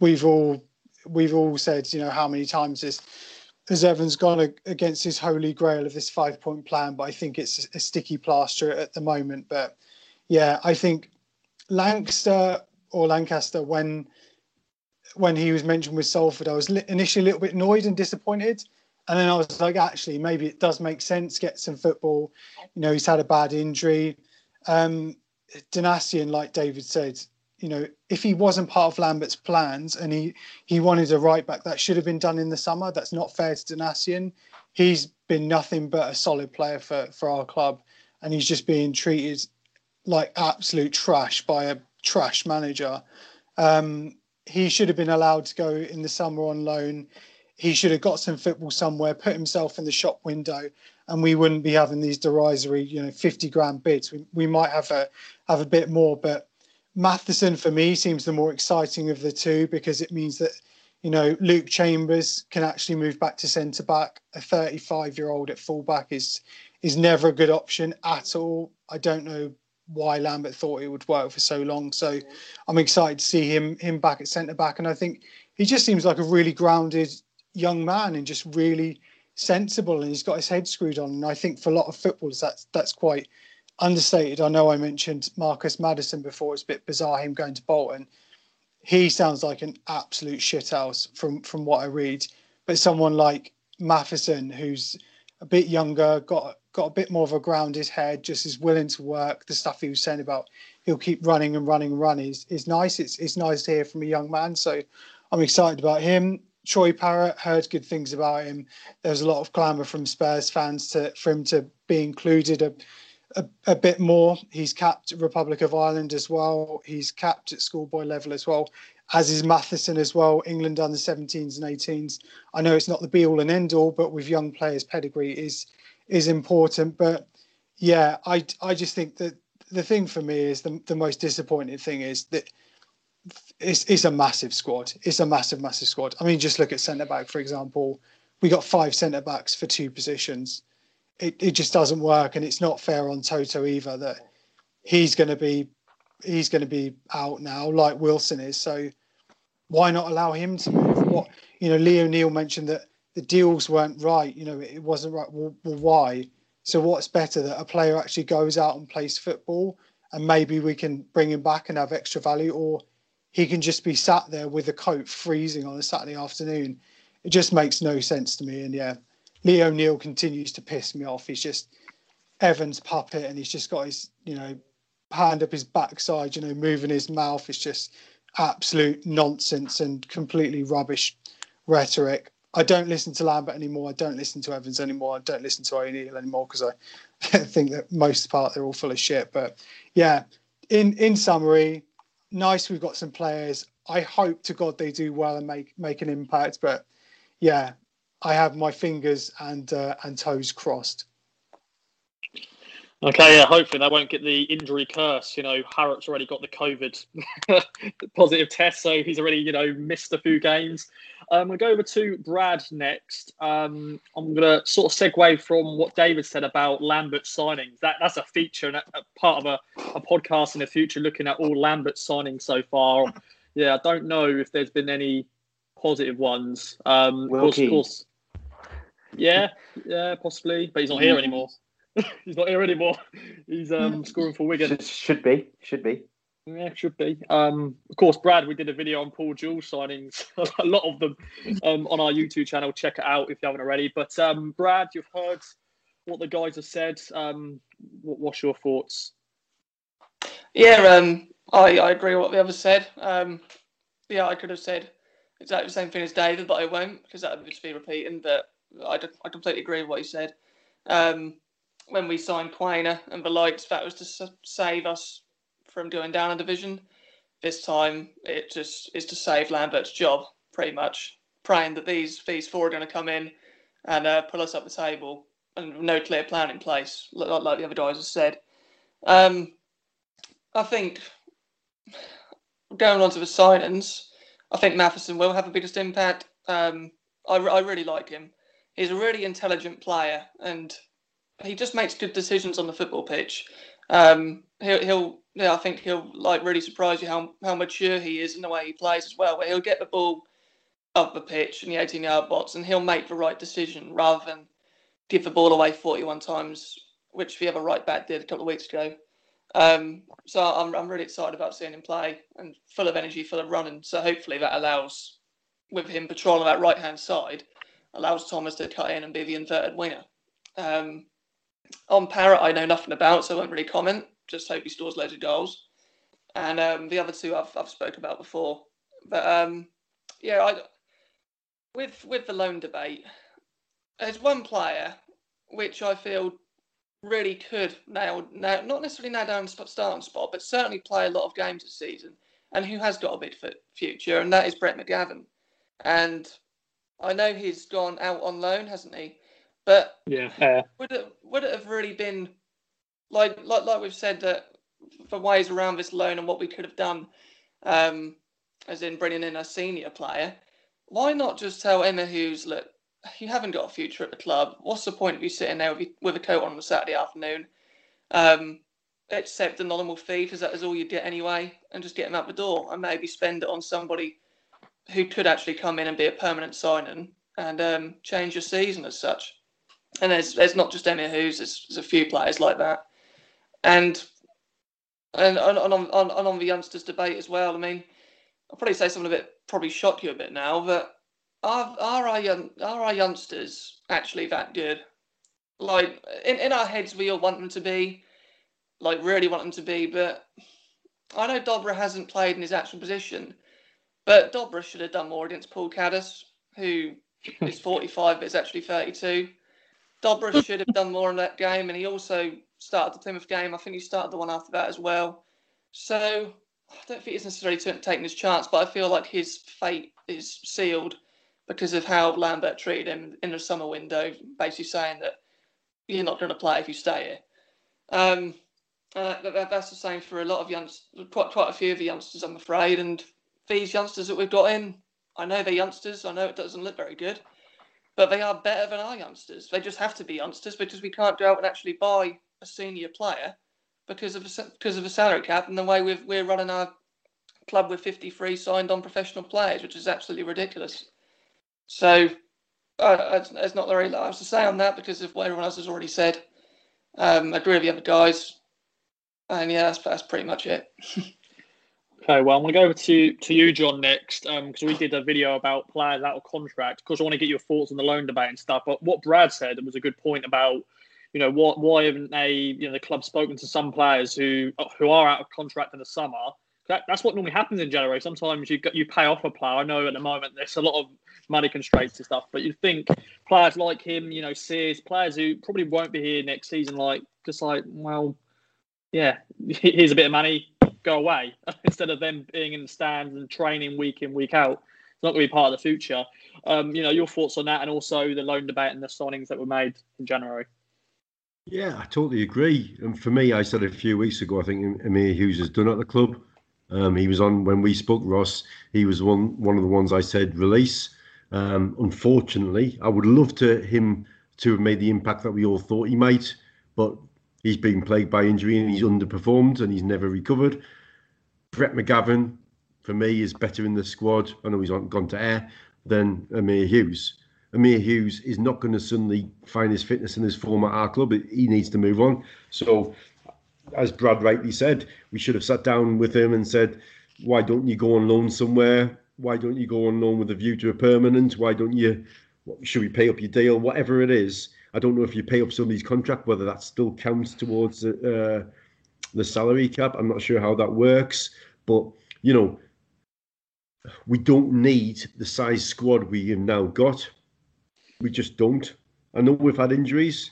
we've all we've all said, you know, how many times has has Evans gone ag- against his holy grail of this five point plan, but I think it's a sticky plaster at the moment. But yeah, I think Lankester or Lankester when when he was mentioned with Salford, I was initially a little bit annoyed and disappointed. And then I was like, actually, maybe it does make sense. Get some football. You know, he's had a bad injury. Um, Donacien, like David said, you know, if he wasn't part of Lambert's plans and he he wanted a right back, that should have been done in the summer. That's not fair to Donacien. He's been nothing but a solid player for for our club, and he's just being treated like absolute trash by a trash manager. Um, he should have been allowed to go in the summer on loan. He should have got some football somewhere, put himself in the shop window, and we wouldn't be having these derisory, you know, fifty grand bids. We, we might have a have a bit more, but Matheson for me seems the more exciting of the two because it means that you know Luke Chambers can actually move back to centre back. A 35 year old at fullback is is never a good option at all. I don't know why Lambert thought it would work for so long. So I'm excited to see him him back at centre back, and I think he just seems like a really grounded young man and just really sensible, and he's got his head screwed on. And I think for a lot of footballers, that's that's quite understated. I know I mentioned Marcus Maddison before. It's a bit bizarre him going to Bolton. He sounds like an absolute shithouse from from what I read. But someone like Matheson, who's a bit younger, got got a bit more of a grounded head, just is willing to work. The stuff he was saying about he'll keep running and running and running is, is nice. It's it's nice to hear from a young man. So I'm excited about him. Troy Parrott heard good things about him. There was a lot of clamour from Spurs fans to for him to be included a, a bit more. He's capped Republic of Ireland as well. He's capped at schoolboy level as well, as is Matheson as well. England under 17s and 18s. I know it's not the be all and end all, but with young players, pedigree is is important. But yeah, I I just think that the thing for me is the the most disappointing thing is that it's it's a massive squad. It's a massive, massive squad. I mean, just look at centre back, for example. We got five centre backs for two positions. It it just doesn't work, and it's not fair on Toto either that he's going to be he's going to be out now, like Wilson is. So why not allow him to move? What you know, Lee O'Neill mentioned that the deals weren't right. You know, it wasn't right. Well, well, why? So what's better that a player actually goes out and plays football, and maybe we can bring him back and have extra value, or he can just be sat there with a coat freezing on a Saturday afternoon. It just makes no sense to me. And yeah, Lee O'Neill continues to piss me off. He's just Evans puppet, and he's just got his you know hand up his backside, you know, moving his mouth. It's just absolute nonsense and completely rubbish rhetoric. I don't listen to Lambert anymore. I don't listen to Evans anymore. I don't listen to O'Neill anymore because I think that most part they're all full of shit. But yeah, in in summary, nice we've got some players. I hope to God they do well and make make an impact. But yeah, I have my fingers and uh, and toes crossed. Okay, yeah, hopefully they won't get the injury curse. You know, Harrop's already got the COVID positive test, so he's already, you know, missed a few games. Um, going to go over to Brad next. Um, I'm going to sort of segue from what David said about Lambert signings. That That's a feature and a, a part of a, a podcast in the future looking at all Lambert signings so far. Yeah, I don't know if there's been any positive ones. Um, of course, of course, yeah, yeah, possibly, but he's not here anymore. he's not here anymore. He's um, scoring for Wigan. Should, should be, should be. Yeah, should be. Um, of course, Brad, we did a video on Paul Jewell signings, a lot of them um, on our YouTube channel. Check it out if you haven't already. But um, Brad, you've heard what the guys have said. Um, what, what's your thoughts? Yeah, um, I, I agree with what the others said. Um, yeah, I could have said exactly the same thing as David, but I won't because that would just be repeating. But I, I completely agree with what you said. Um, when we signed Quaner and the lights, that was to save us from going down a division. This time, it just is to save Lambert's job, pretty much, praying that these these four are going to come in and uh, pull us up the table, and no clear plan in place, like, like the other guys have said. Um, I think going on to the signings, I think Matheson will have the biggest impact. Um, I, I really like him. He's a really intelligent player, and he just makes good decisions on the football pitch. Um, he'll, he'll, yeah, I think he'll like really surprise you how how mature he is in the way he plays as well. Where he'll get the ball up the pitch in the 18 yard box, and he'll make the right decision rather than give the ball away 41 times, which the other right back did a couple of weeks ago. Um, so I'm I'm really excited about seeing him play and full of energy, full of running. So hopefully that allows, with him patrolling that right hand side, allows Thomas to cut in and be the inverted winger. Um, on Parrott, I know nothing about, so I won't really comment. Just hope he scores loads of goals. And um, the other two I've I've spoke about before. But um, yeah, I with with the loan debate, there's one player which I feel really could nail, nail not necessarily nail down starting spot, but certainly play a lot of games this season, and who has got a big future, and that is Brett McGavin. And I know he's gone out on loan, hasn't he? But yeah, uh, would it would it have really been like like like we've said that for ways around this loan and what we could have done, um, as in bringing in a senior player? Why not just tell Emyr Huws, look, you haven't got a future at the club. What's the point of you sitting there with, you, with a coat on on a Saturday afternoon? Um, accept the nominal fee because that is all you get anyway, and just get him out the door and maybe spend it on somebody who could actually come in and be a permanent signing and um, change your season as such and there's there's not just Emyr Huws, there's, there's a few players like that, and and on on, on on the youngsters debate as well. I mean, I'll probably say something a bit probably shock you a bit now, but are are our are our youngsters actually that good? Like in, in our heads, we all want them to be, like really want them to be, but I know Dobra hasn't played in his actual position, but Dobra should have done more against Paul Caddis, who is 45 but is actually 32. Dobra should have done more in that game, and he also started the Plymouth game. I think he started the one after that as well. So I don't think he's necessarily taking his chance, but I feel like his fate is sealed because of how Lambert treated him in the summer window, basically saying that you're not going to play if you stay here. Um, uh, that, that's the same for a lot of youngsters, quite, quite a few of the youngsters, I'm afraid. And these youngsters that we've got in, I know they're youngsters. I know it doesn't look very good but they are better than our youngsters. They just have to be youngsters because we can't go out and actually buy a senior player because of a, because of a salary cap and the way we we're running our club with 53 signed on professional players, which is absolutely ridiculous. So uh, it's, it's, not very much to say on that because of what everyone else has already said. Um, I agree with the other guys, and yeah, that's, that's pretty much it. Okay, well, I'm going to go over to, to you, John, next, because um, we did a video about players out of contract. Of course, I want to get your thoughts on the loan debate and stuff. But what Brad said was a good point about, you know, what why haven't they, you know, the club spoken to some players who who are out of contract in the summer? That, that's what normally happens in January. Sometimes you you pay off a player. I know at the moment there's a lot of money constraints and stuff, but you think players like him, you know, Sears, players who probably won't be here next season, like just like, well, yeah, here's a bit of money, go away, instead of them being in the stands and training week in week out. It's not going to be part of the future. Um, you know, your thoughts on that, and also the loan debate and the signings that were made in January. Yeah, I totally agree. And for me, I said a few weeks ago, I think Emyr Huws has done at the club. Um, he was on when we spoke, Ross. He was one one of the ones I said release. Um, unfortunately, I would love to him to have made the impact that we all thought he might, but he's been plagued by injury and he's underperformed and he's never recovered. Brett McGavin, for me, is better in the squad. I know he's on, gone to air than Emyr Huws. Emyr Huws is not going to suddenly find his fitness and his form at our club. He needs to move on. So, as Brad rightly said, we should have sat down with him and said, why don't you go on loan somewhere? Why don't you go on loan with a view to a permanent? Why don't you, should we pay up your deal? Whatever it is. I don't know if you pay up somebody's contract, whether that still counts towards uh, the salary cap. I'm not sure how that works. But, you know, we don't need the size squad we have now got. We just don't. I know we've had injuries,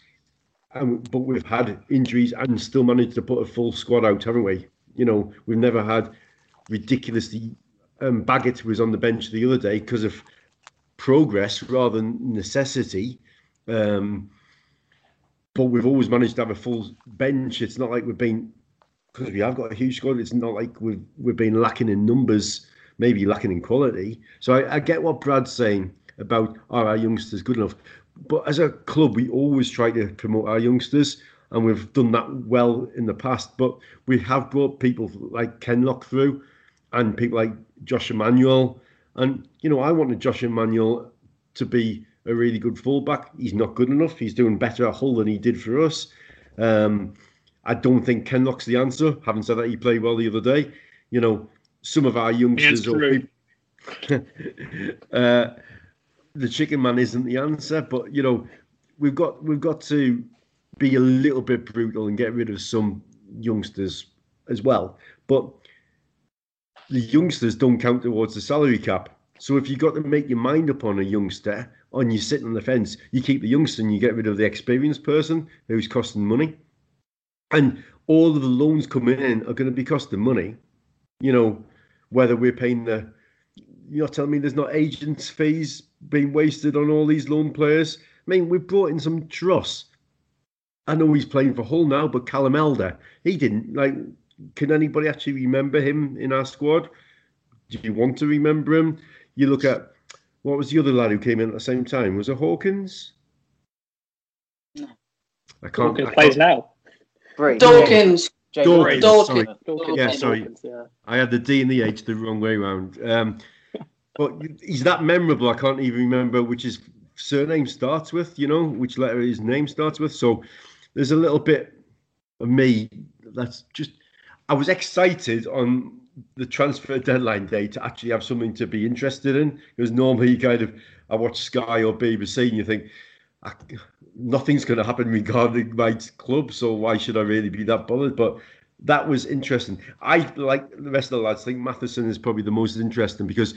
and, but we've had injuries and still managed to put a full squad out, haven't we? You know, we've never had ridiculously. Um, Baggott was on the bench the other day because of progress rather than necessity. Um, but we've always managed to have a full bench. It's not like we've been because we have got a huge squad. It's not like we've we've been lacking in numbers, maybe lacking in quality. So I, I get what Brad's saying about are our youngsters good enough. But as a club, we always try to promote our youngsters, and we've done that well in the past. But we have brought people like Kenlock through, and people like Josh Emmanuel. And you know, I wanted Josh Emmanuel to be a really good fullback. He's not good enough. He's doing better at Hull than he did for us. Um, I don't think Kenlock's the answer. Having said that, he played well the other day. You know, some of our youngsters. Or, uh, the chicken man isn't the answer, but you know, we've got we've got to be a little bit brutal and get rid of some youngsters as well. But the youngsters don't count towards the salary cap. So if you've got to make your mind up on a youngster and you're sitting on the fence, you keep the youngster and you get rid of the experienced person who's costing money. And all of the loans coming in are going to be costing money. You know, whether we're paying the, you're telling me there's not agents' fees being wasted on all these loan players. I mean, we've brought in some Truss. I know he's playing for Hull now, but Callum Elder, he didn't. Like, can anybody actually remember him in our squad? Do you want to remember him? You look at what was the other lad who came in at the same time? Was it Hawkins? No. I can't. Hawkins I plays can't, now. Three. Dawkins. Dawkins, Dawkins. sorry. Dawkins, Yeah, sorry. Dawkins, yeah. I had the D and the H the wrong way around. Um, but he's that memorable. I can't even remember which his surname starts with. You know, which letter his name starts with. So there's a little bit of me that's just. I was excited on the transfer deadline day to actually have something to be interested in because normally you kind of I watch Sky or BBC and you think nothing's going to happen regarding my club, so why should I really be that bothered? But that was interesting. I like the rest of the lads. think Matheson is probably the most interesting because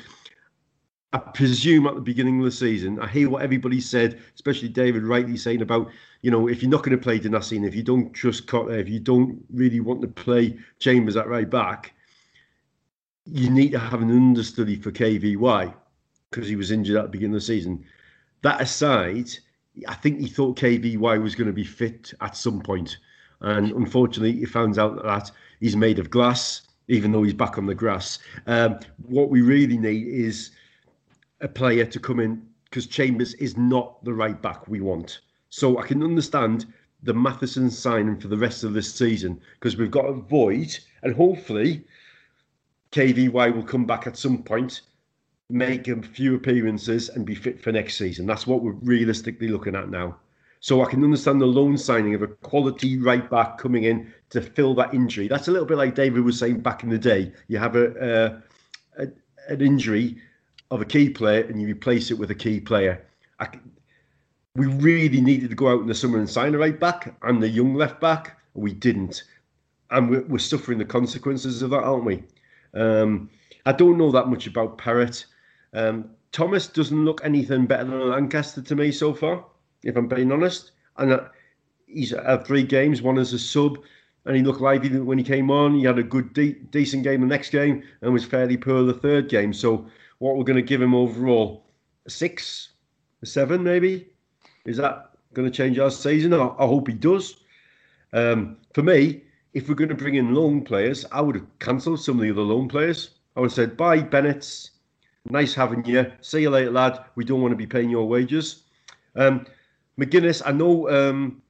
I presume at the beginning of the season, I hear what everybody said, especially David rightly saying about, you know, if you're not going to play Donassi, if you don't trust Cotter, if you don't really want to play Chambers at right back, you need to have an understudy for KVY because he was injured at the beginning of the season. That aside, I think he thought KVY was going to be fit at some point, and unfortunately, he found out that he's made of glass, even though he's back on the grass. Um, what we really need is a player to come in because Chambers is not the right back we want. So I can understand the Matheson signing for the rest of this season because we've got a void, and hopefully KVY will come back at some point, make a few appearances, and be fit for next season. That's what we're realistically looking at now. So I can understand the loan signing of a quality right back coming in to fill that injury. That's a little bit like David was saying back in the day. You have a, a, a an injury of a key player and you replace it with a key player. I, we really needed to go out in the summer and sign a right back and the young left back. We didn't, and we're suffering the consequences of that, aren't we? Um, I don't know that much about Parrott. Um, Thomas doesn't look anything better than Lankester to me so far, if I'm being honest. And uh, he's had three games, one as a sub, and he looked lively when he came on. He had a good, de- decent game the next game, and was fairly poor the third game. So, what we're going to give him overall, a six, a seven, maybe. Is that going to change our season? I, I hope he does. Um, for me, if we're going to bring in loan players, I would have cancelled some of the other loan players. I would have said, bye, Bennett. Nice having you. See you later, lad. We don't want to be paying your wages. Um, McGuinness, I know um,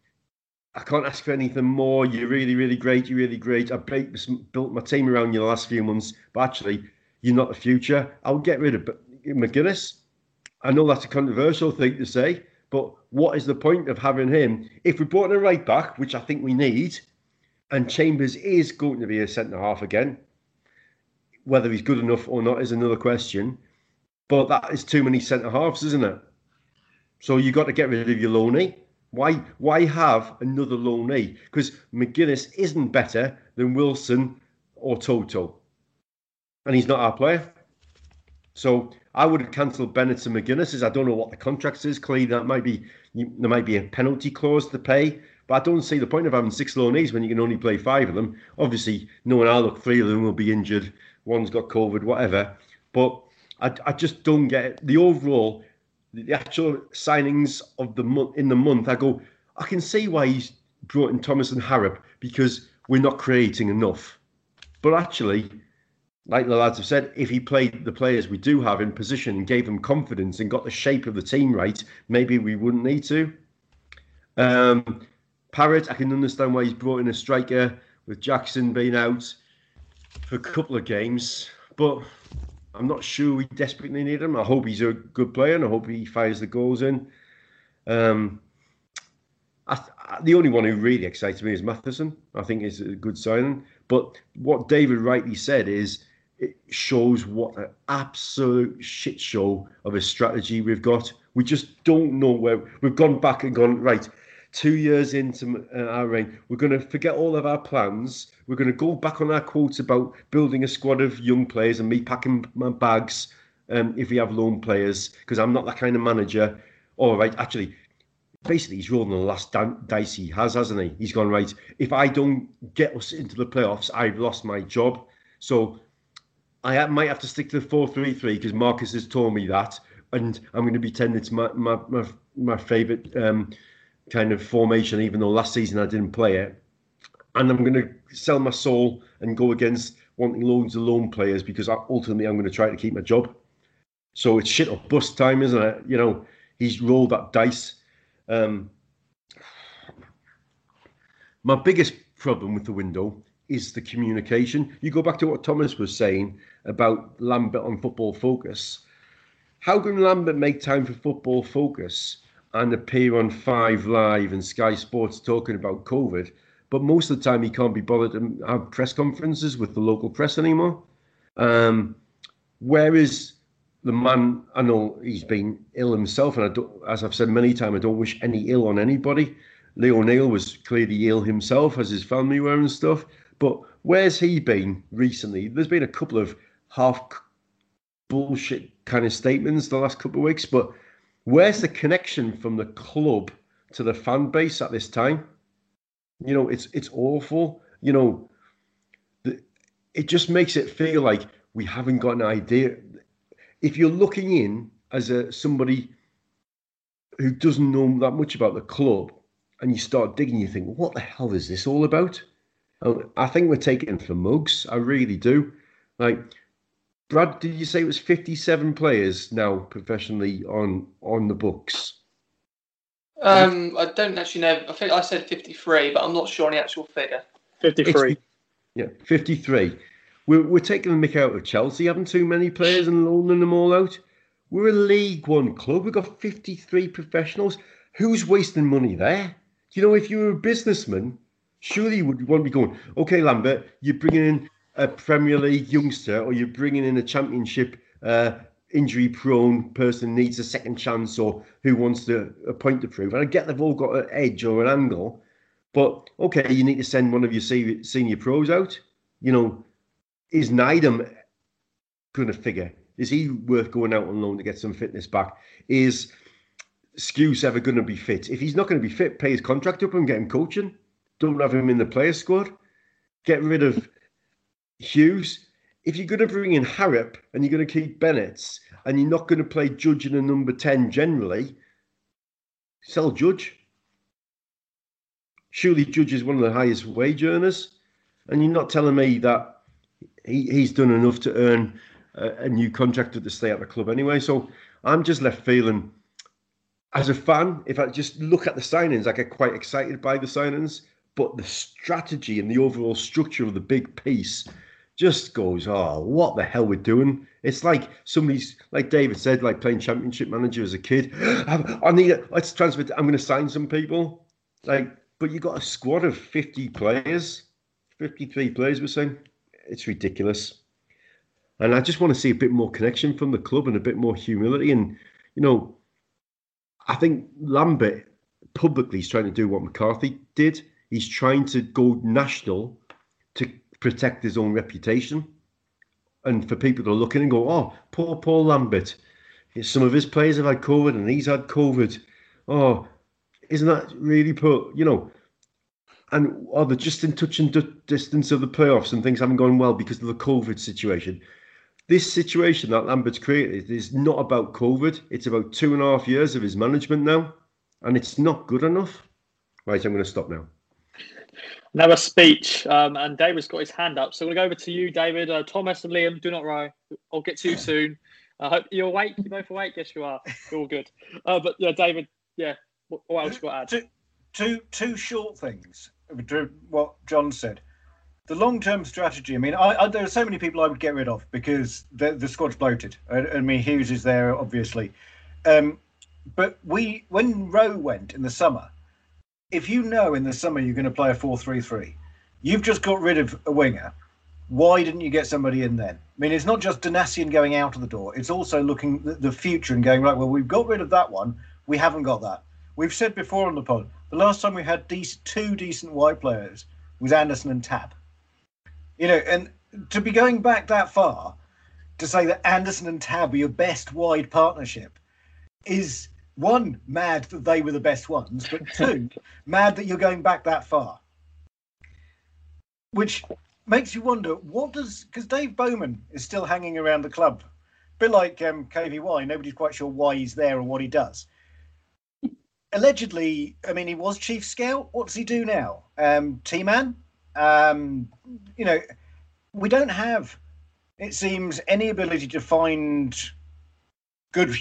I can't ask for anything more. You're really, really great. You're really great. I built my team around you the last few months, but actually, you're not the future. I'll get rid of McGuinness. I know that's a controversial thing to say, but what is the point of having him if we brought in a right back, which I think we need, and Chambers is going to be a centre half again? Whether he's good enough or not is another question. But that is too many centre halves, isn't it? So you've got to get rid of your Loney. Why why have another Loney? Because McGuinness isn't better than Wilson or Toto. And he's not our player. So I would have cancelled Bennett and McGuinness. I don't know what the contract is. Clearly, that might be there might be a penalty clause to pay. But I don't see the point of having six loanees when you can only play five of them. Obviously, knowing I look, three of them will be injured. One's got COVID, whatever. But I, I just don't get it. The overall, the actual signings of the month in the month, I go, I can see why he's brought in Thomas and Harrop because we're not creating enough. But actually, like the lads have said, if he played the players we do have in position and gave them confidence and got the shape of the team right, maybe we wouldn't need to. Um, Parrott, I can understand why he's brought in a striker with Jackson being out for a couple of games, but I'm not sure we desperately need him. I hope he's a good player and I hope he fires the goals in. Um, I, I, the only one who really excites me is Matheson. I think is a good signing. But what David rightly said is it shows what an absolute shit show of a strategy we've got. We just don't know where we've gone back and gone right. Two years into uh, our reign, we're going to forget all of our plans. We're going to go back on our quotes about building a squad of young players and me packing my bags um, if we have loan players because I'm not that kind of manager. All right, actually, basically he's rolling the last dice he has, hasn't he? He's gone right. If I don't get us into the playoffs, I've lost my job. So I might have to stick to the four three three because Marcus has told me that, and I'm going to pretend it's my my my, my favourite um, kind of formation, even though last season I didn't play it. And I'm going to sell my soul and go against wanting loads of loan players because ultimately I'm going to try to keep my job. So it's shit or bust time, isn't it? You know, he's rolled that dice. Um, my biggest problem with the window is the communication. You go back to what Thomas was saying about Lambert on Football Focus. How can Lambert make time for Football Focus and appear on Five Live and Sky Sports talking about COVID, but most of the time he can't be bothered to have press conferences with the local press anymore? Um, where is the man? I know he's been ill himself, and I don't, as I've said many times, I don't wish any ill on anybody. Lee O'Neill was clearly ill himself, as his family were and stuff. But where's he been recently? There's been a couple of half bullshit kind of statements the last couple of weeks, but where's the connection from the club to the fan base at this time? You know, it's it's awful. You know, the, it just makes it feel like we haven't got an idea. If you're looking in as a somebody who doesn't know that much about the club, and you start digging, you think, what the hell is this all about? And I think we're taking for mugs. I really do. Like Brad, did you say it was 57 players now professionally on on the books? Um, I don't actually know. I think I said 53, but I'm not sure on the actual figure. 53. It's, yeah, 53. We're, we're taking the mick out of Chelsea, having too many players and loaning them all out. We're a League One club. We've got 53 professionals. Who's wasting money there? You know, if you were a businessman, surely you would want to be going, okay, Lambert, you're bringing in a Premier League youngster or you're bringing in a Championship uh, injury prone person needs a second chance or who wants to a point to prove. And I get they've all got an edge or an angle, but okay, you need to send one of your senior pros out. You know, is Nydam going to figure? Is he worth going out on loan to get some fitness back? Is Skuse ever going to be fit? If he's not going to be fit, pay his contract up and get him coaching. Don't have him in the player squad. Get rid of Hughes. If you're going to bring in Harrop and you're going to keep Bennett and you're not going to play Judge in a number 10 generally, sell Judge. Surely Judge is one of the highest wage earners. And you're not telling me that he, he's done enough to earn a, a new contract to stay at the club anyway. So I'm just left feeling, as a fan, if I just look at the signings, I get quite excited by the signings. But the strategy and the overall structure of the big piece just goes, oh, what the hell we're doing? It's like somebody's, like David said, like playing Championship Manager as a kid. I need, a, let's transfer. I'm going to sign some people. Like, but you got a squad of 50 players, 53 players. We're saying it's ridiculous. And I just want to see a bit more connection from the club and a bit more humility. And you know, I think Lambert publicly is trying to do what McCarthy did. He's trying to go national protect his own reputation. And for people to look in and go, oh, poor Paul Lambert. Some of his players have had COVID and he's had COVID. Oh, isn't that really poor? You know, and oh, they're just in touch and distance of the playoffs and things haven't gone well because of the COVID situation. This situation that Lambert's created is not about COVID. It's about two and a half years of his management now, and it's not good enough. Right, I'm going to stop now. Another speech, um, and David's got his hand up. So we'll go over to you, David. Uh, Thomas and Liam, do not worry. I'll get to you soon. I hope you're awake. You're both awake? Yes, you are. You're all good. Uh, but yeah, David, yeah, what, what else you got to add? Two, two, two short things. What John said. The long-term strategy. I mean, I, I, there are so many people I would get rid of because the, the squad's bloated. I, I mean, Hughes is there, obviously. Um, but we, when Rowe went in the summer, if you know in the summer you're going to play a 4-3-3, you've just got rid of a winger. Why didn't you get somebody in then? I mean, it's not just Donacien going out of the door. It's also looking the, future and going right. Well, we've got rid of that one. We haven't got that. We've said before on the pod the last time we had decent, two decent wide players was Anderson and Tabb. You know, and to be going back that far to say that Anderson and Tabb are your best wide partnership is one mad that they were the best ones, but two mad that you're going back that far, which makes you wonder what does because Dave Bowman is still hanging around the club, a bit like um, KVY. Nobody's quite sure why he's there or what he does. Allegedly, I mean, he was chief scout. What does he do now? Um, T-man. Um, you know, we don't have, it seems, any ability to find good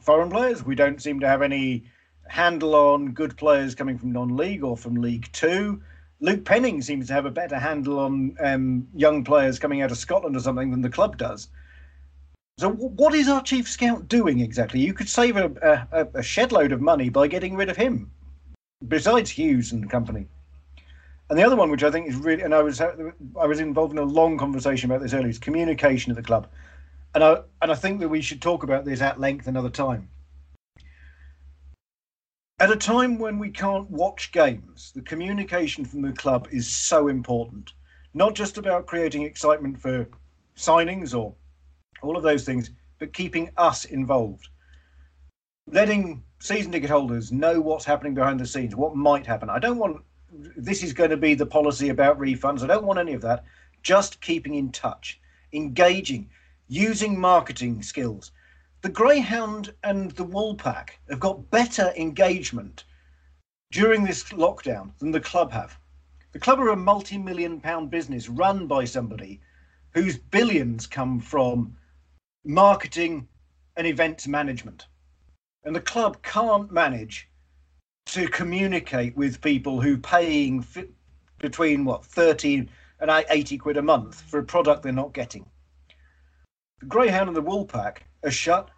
foreign players. We don't seem to have any handle on good players coming from non-league or from League Two. Luke Penning seems to have a better handle on um, young players coming out of Scotland or something than the club does. So, what is our chief scout doing exactly? You could save a, a, a shed load of money by getting rid of him, besides Hughes and company. And the other one, which I think is really, and I was I was involved in a long conversation about this earlier, is communication at the club and I and I think that we should talk about this at length another time. At a time when we can't watch games, the communication from the club is so important. Not just about creating excitement for signings or all of those things, but keeping us involved. Letting season ticket holders know what's happening behind the scenes, what might happen. I don't want this is going to be the policy about refunds. I don't want any of that. Just keeping in touch, engaging, using marketing skills. The Greyhound and the Woolpack have got better engagement during this lockdown than the club have. The club are a multi million pound business run by somebody whose billions come from marketing and events management. And the club can't manage to communicate with people who paying between what 30 and 80 quid a month for a product they're not getting. Greyhound and the Woolpack are shut.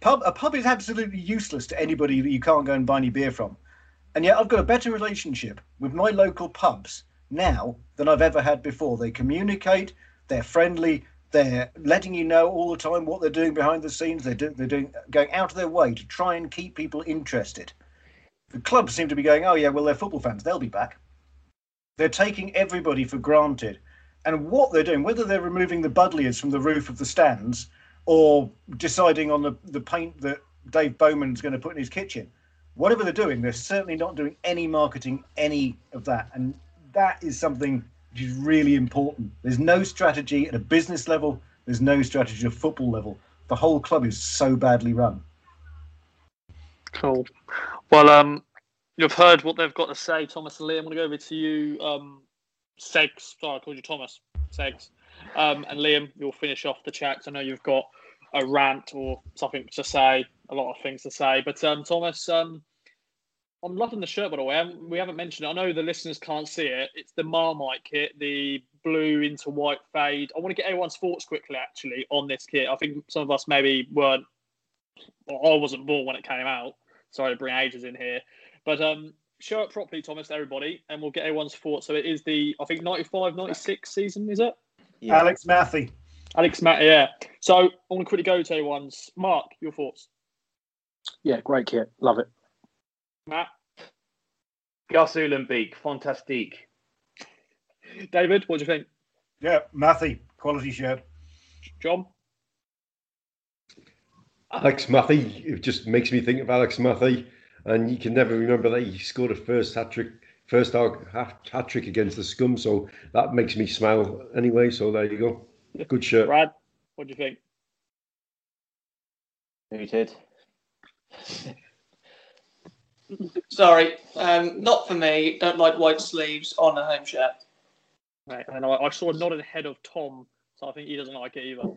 Pub, a pub is absolutely useless to anybody that you can't go and buy any beer from. And yet I've got a better relationship with my local pubs now than I've ever had before. They communicate, they're friendly, They're letting you know all the time what they're doing behind the scenes. They're, do, they're doing going out of their way to try and keep people interested. The clubs seem to be going, oh yeah, well they're football fans, they'll be back. They're taking everybody for granted, and what they're doing, whether they're removing the buddleias from the roof of the stands or deciding on the, the paint that Dave Bowman's going to put in his kitchen, whatever they're doing, they're certainly not doing any marketing, any of that, and that is something which is really important. There's no strategy at a business level. There's no strategy at a football level. The whole club is so badly run. Cool. Well, um, you've heard what they've got to say, Thomas and Liam. I'm going to go over to you, um, Segs. Sorry, I called you Thomas. Segs. Um, and Liam, you'll finish off the chat. I know you've got a rant or something to say, a lot of things to say. But um, Thomas, um, I'm loving the shirt, by the way. We haven't mentioned it. I know the listeners can't see it. It's the Marmite kit, the blue into white fade. I want to get everyone's thoughts quickly, actually, on this kit. I think some of us maybe weren't, or I wasn't born when it came out. Sorry to bring ages in here. But um, show it properly, Thomas, to everybody, and we'll get everyone's thoughts. So it is the, I think, 95 96 season, is it? Yeah. Alex Mathie. Alex Matt, yeah. So I want to quickly go to everyone's. Mark, your thoughts. Yeah, great kit. Love it. Matt, Gus Uhlenbeek, fantastique. David, what do you think? Yeah, Mathie, quality shirt. John, Alex Mathie, it just makes me think of Alex Mathie, and you can never remember that he scored a first hat trick, first hat trick against the Scum. So that makes me smile anyway. So there you go. Good shirt. Brad, what do you think? Muted. Sorry, um, not for me. Don't like white sleeves on a home shirt. Right, and I, I saw a nodded head of Tom, so I think he doesn't like it either.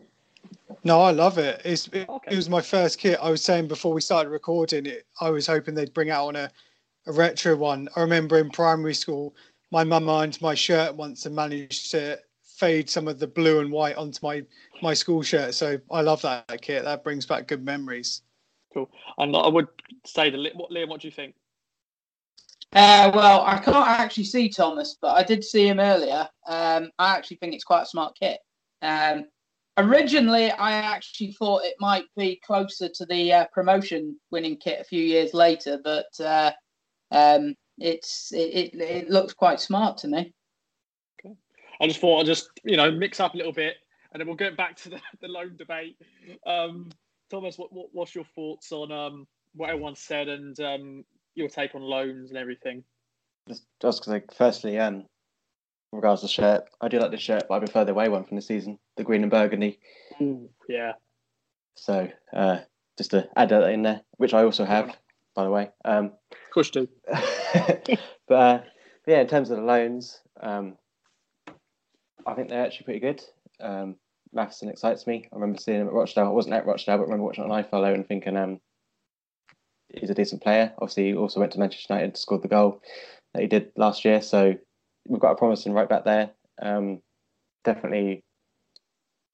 No, I love it. It's, it, Okay. it was my first kit. I was saying before we started recording it, I was hoping they'd bring out on a, a retro one. I remember in primary school, my mum ironed my shirt once and managed to fade some of the blue and white onto my my school shirt. So I love that kit. That brings back good memories. Cool. And I would say, the what Liam, what do you think? Uh, well, I can't actually see Thomas, but I did see him earlier. Um, I actually think it's quite a smart kit. Um, originally, I actually thought it might be closer to the uh, promotion winning kit a few years later, but uh, um, it's it, it, it looks quite smart to me. I just thought I'd just you know mix up a little bit, and then we'll get back to the, the loan debate. Um, Thomas, what, what what's your thoughts on um, what everyone said and um, your take on loans and everything? Just, just 'cause, like, firstly, um, in regards to the shirt, I do like the shirt, but I prefer the away one from the season, the green and burgundy. Ooh, yeah, So uh, just to add that in there, which I also have, by the way. Um, of course you do. but, uh, but yeah, in terms of the loans, um, I think they're actually pretty good. Um, Matheson excites me. I remember seeing him at Rochdale. I wasn't at Rochdale, but I remember watching it on iFollow and thinking um, he's a decent player. Obviously, he also went to Manchester United, to scored the goal that he did last year. So we've got a promising right back there. Um, definitely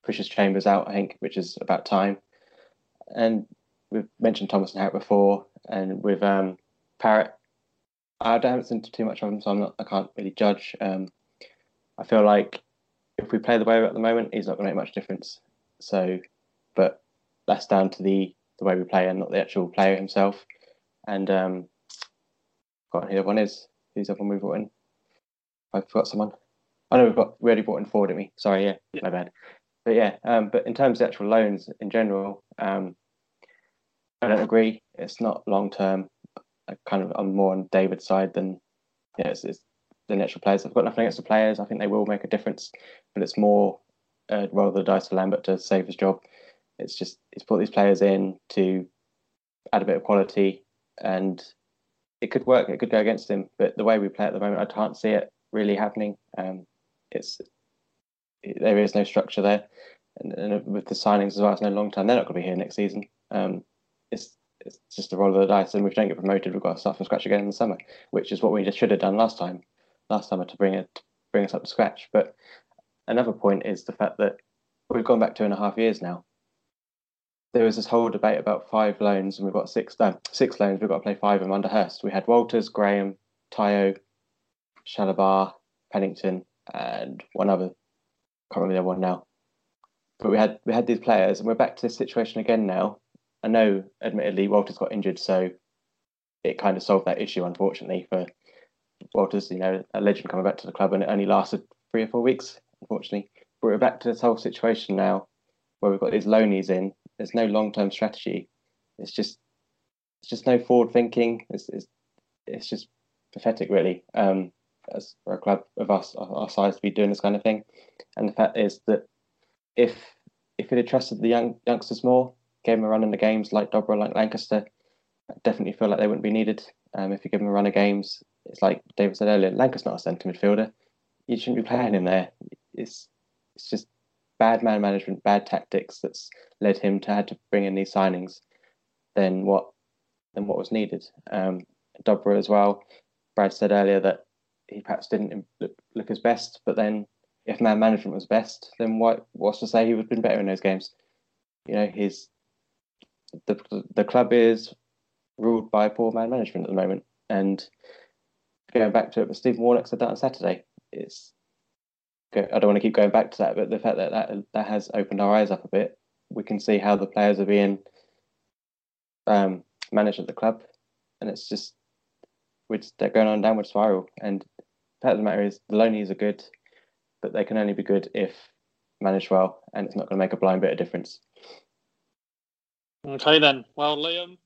pushes Chambers out, I think, which is about time. And we've mentioned Thomas and Harrop before, and with um, Parrott, I haven't seen too much of him, so I'm not. I can't really judge. Um, I feel like if we play the way we're at the moment, he's not going to make much difference. So, but that's down to the the way we play and not the actual player himself. And um, the other one is. Who's the other one we brought in? I forgot someone. I know we've got we already brought in forward at me. Sorry, yeah, Yeah. my bad. But yeah, um, but in terms of actual loans in general, um, I don't agree. It's not long term. I kind of I'm more on David's side than yeah, it's, it's the actual players. I've got nothing against the players. I think they will make a difference, but it's more uh, roll the dice for Lambert to save his job. It's just he's put these players in to add a bit of quality, and it could work. It could go against him, but the way we play at the moment, I can't see it really happening. Um, it's it, there is no structure there, and, and with the signings as well, it's no long term. They're not going to be here next season. Um, it's it's just a roll of the dice, and if we don't get promoted, we've got to start from scratch again in the summer, which is what we just should have done last time, last summer to bring it bring us up to scratch. But another point is the fact that we've gone back two and a half years now. There was this whole debate about five loans, and we've got six no, six loans. We've got to play five of them under Hurst. We had Walters, Graham, Tayo, Chalobah, Pennington, and one other. Can't remember the other one now. but we had we had these players, and we're back to this situation again now. I know, admittedly, Walters got injured, so it kind of solved that issue, unfortunately, for Walters. You know, a legend coming back to the club, and it only lasted three or four weeks, unfortunately. But we're back to this whole situation now, where we've got these loanies in. There's no long term strategy. It's just it's just no forward thinking. It's it's, it's just pathetic, really. Um, as for a club of us our size to be doing this kind of thing. And the fact is that if if it had trusted the young youngsters more, gave them a run in the games like Dobra, like Lankester, I definitely feel like they wouldn't be needed. Um, if you give them a run of games, it's like David said earlier, Lankester's not a centre midfielder. You shouldn't be playing him there. It's it's just bad man management, bad tactics that's led him to had to bring in these signings than what than what was needed. Um, Dobra as well. Brad said earlier that he perhaps didn't look, look his best, but then if man management was best, then what what's to say he would have been better in those games? You know, his the the club is ruled by poor man management at the moment, and going back to it, but Stephen Warnock said that on Saturday. It's I don't want to keep going back to that, but the fact that that, that has opened our eyes up a bit, we can see how the players are being um, managed at the club, and it's just we're they're going on a downward spiral. And the fact of the matter is, the loanies are good, but they can only be good if managed well, and it's not going to make a blind bit of difference. Okay, then. Well, Liam,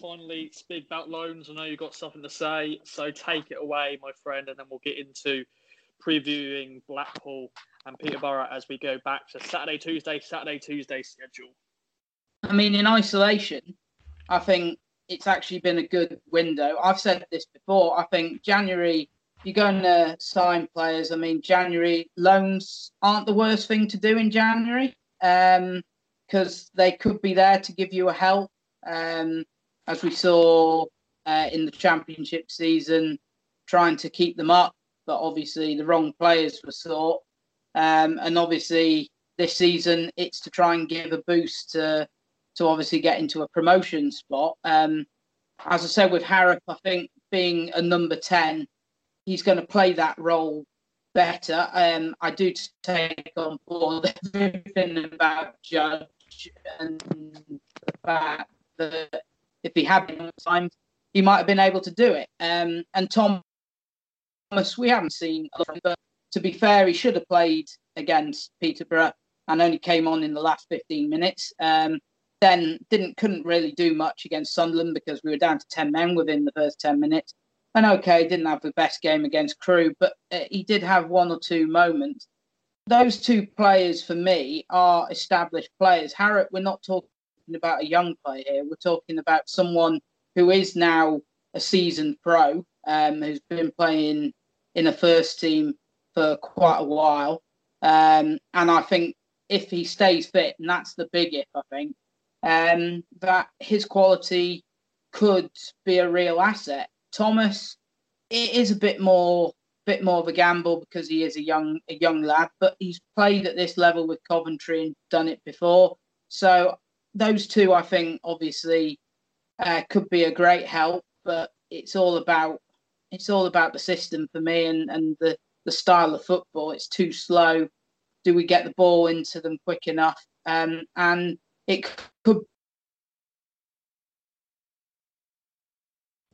finally speak about loans. I know you've got something to say, so take it away, my friend, and then we'll get into previewing Blackpool and Peterborough as we go back to Saturday, Tuesday, Saturday, Tuesday schedule. I mean, in isolation, I think it's actually been a good window. I've said this before. I think January, you're going to sign players. I mean, January loans aren't the worst thing to do in January because um, they could be there to give you a help. Um, as we saw uh, in the championship season, trying to keep them up, but obviously the wrong players were sought. Um, and obviously this season, it's to try and give a boost to to obviously get into a promotion spot. Um, as I said with Harrop, I think being a number 10, he's going to play that role better. Um, I do take on board everything about Judge and the fact that if he had been time, he might have been able to do it. Um, and Thomas, we haven't seen, but to be fair, he should have played against Peterborough and only came on in the last 15 minutes. Um, then didn't couldn't really do much against Sunderland because we were down to 10 men within the first 10 minutes. And okay, didn't have the best game against Crewe, but uh, he did have one or two moments. Those two players for me are established players. Harrop, we're not talking about a young player here. We're talking about someone who is now a seasoned pro, um, who's been playing in a first team for quite a while. Um, and I think if he stays fit, and that's the big if, I think, um, that his quality could be a real asset. Thomas, it is a bit more bit more of a gamble because he is a young a young lad, but he's played at this level with Coventry and done it before. So those two, I think, obviously uh, could be a great help. But it's all about it's all about the system for me and and the the style of football. It's too slow. Do we get the ball into them quick enough? Um, and it could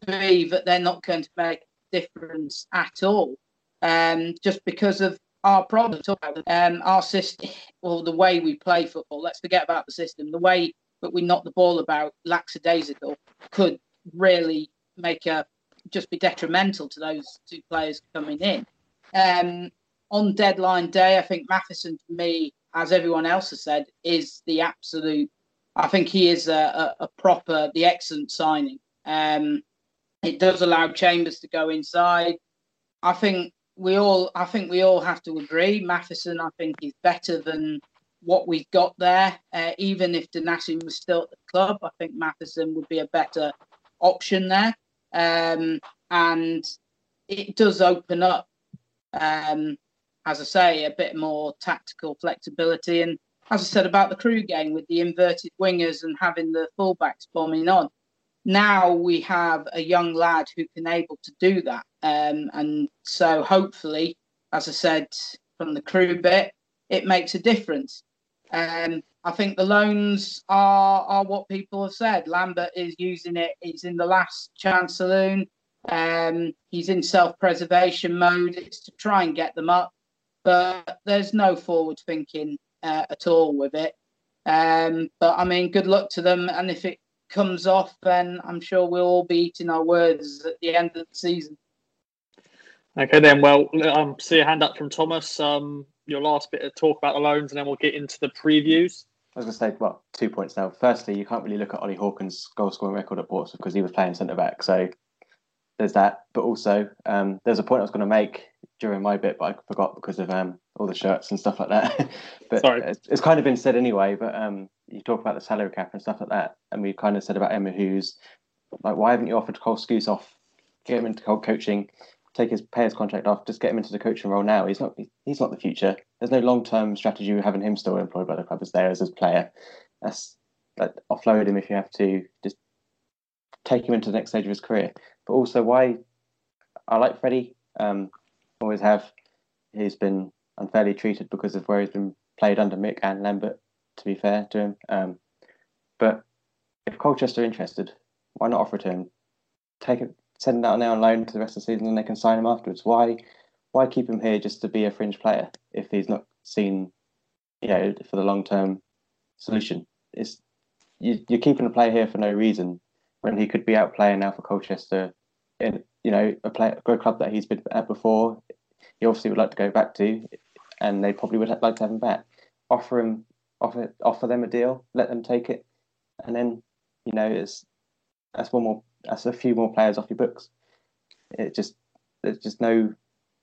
be that they're not going to make a difference at all, um, just because of our problem. Um, our system, or the way we play football. Let's forget about the system. The way that we knock the ball about lackadaisical could really make a just be detrimental to those two players coming in. Um, on deadline day, I think Matheson for me as everyone else has said, is the absolute. I think he is a, a, a proper, the excellent signing. Um, it does allow Chambers to go inside. I think we all, I think we all have to agree. Matheson, I think, is better than what we've got there. Uh, even if Donacien was still at the club, I think Matheson would be a better option there. Um, and it does open up um, as I say, a bit more tactical flexibility. And as I said about the Crewe game with the inverted wingers and having the fullbacks bombing on, now we have a young lad who can able to do that. Um, and so hopefully, as I said from the Crewe bit, it makes a difference. Um, I think the loans are are what people have said. Lambert is using it. He's in the last chance saloon. Um, he's in self-preservation mode. It's to try and get them up, but there's no forward thinking uh, at all with it. Um, but I mean, good luck to them. And if it comes off, then I'm sure we'll all be eating our words at the end of the season. Okay, then. Well, um, see a hand up from Thomas. Um, your last bit of talk about the loans, and then we'll get into the previews. I was going to say, well, two points now. Firstly, you can't really look at Ollie Hawkins' goal scoring record at Portsmouth because he was playing centre back. So there's that. But also, um, there's a point I was going to make during my bit, but I forgot because of um, all the shirts and stuff like that. but Sorry. It's, it's kind of been said anyway. But um, you talk about the salary cap and stuff like that, and we kind of said about Emyr Huws, like, why haven't you offered Cole Skuse off, get him into co- coaching, take his pay his contract off, just get him into the coaching role now? He's not. He's not the future. There's no long term strategy of having him still employed by the club as there as his player. That's like offload him if you have to. Just take him into the next stage of his career. But also, why I like Freddie. Um, always have. He's been unfairly treated because of where he's been played under Mick and Lambert. To be fair to him, um, but if Colchester are interested, why not offer it to him? Take it, send him out now on loan to the rest of the season, and they can sign him afterwards. Why, why keep him here just to be a fringe player if he's not seen, you know, for the long term solution? It's you, you're keeping a player here for no reason when he could be out playing now for Colchester in you know a play a club that he's been at before. He obviously would like to go back to, and they probably would like to have him back. Offer him, offer offer them a deal, let them take it, and then you know it's that's one more that's a few more players off your books. It just there's just no.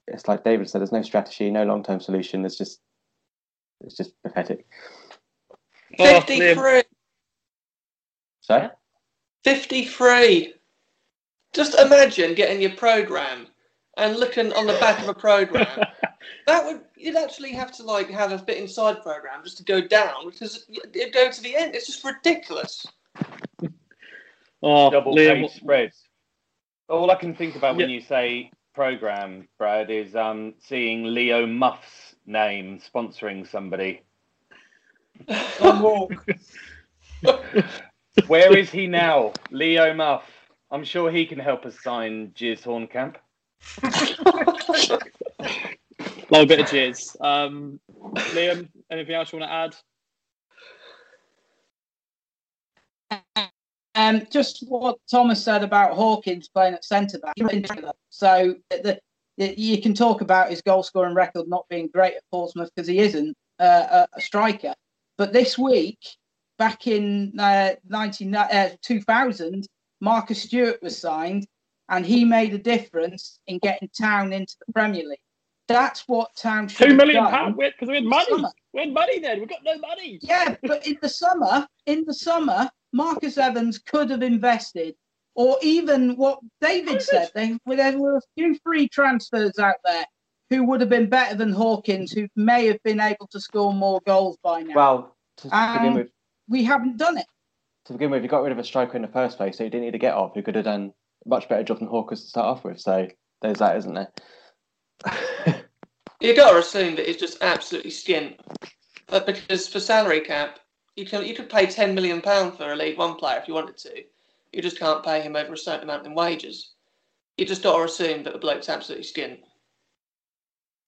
It's like David said. There's no strategy, no long term solution. There's just it's just pathetic. Oh, 53. Sorry. 53. Just imagine getting your program and looking on the back of a program. that would you'd actually have to like have a bit inside program just to go down because it'd go to the end. It's just ridiculous. Oh, double Liam, page spreads. All I can think about when Yeah. you say program, Brad, is um, seeing Leo Muff's name sponsoring somebody. Where is he now? Leo Muff. I'm sure he can help us sign Jizz Hornkamp. Love a bit of jizz. Um, Liam, anything else you want to add? Um, just what Thomas said about Hawkins playing at centre back. So the, the, you can talk about his goal scoring record not being great at Portsmouth because he isn't uh, a, a striker. But this week, back in uh, 19, uh, 2000, Marcus Stewart was signed, and he made a difference in getting Town into the Premier League. That's what Town should Two have million done. pounds because we had money. Summer. We had money then. We've got no money. Yeah, but in the summer, in the summer, Marcus Evans could have invested, or even what David said. They, there were a few free transfers out there who would have been better than Hawkins, who may have been able to score more goals by now. Well, to, to begin with, we haven't done it. To begin with, you got rid of a striker in the first place, so you didn't need to get off. Who could have done a much better job than Hawkers to start off with. So there's that, isn't there? You got to assume that it's just absolutely skint. But because for salary cap, you can you could pay ten million pound for a League One player if you wanted to. You just can't pay him over a certain amount in wages. You just got to assume that the bloke's absolutely skint.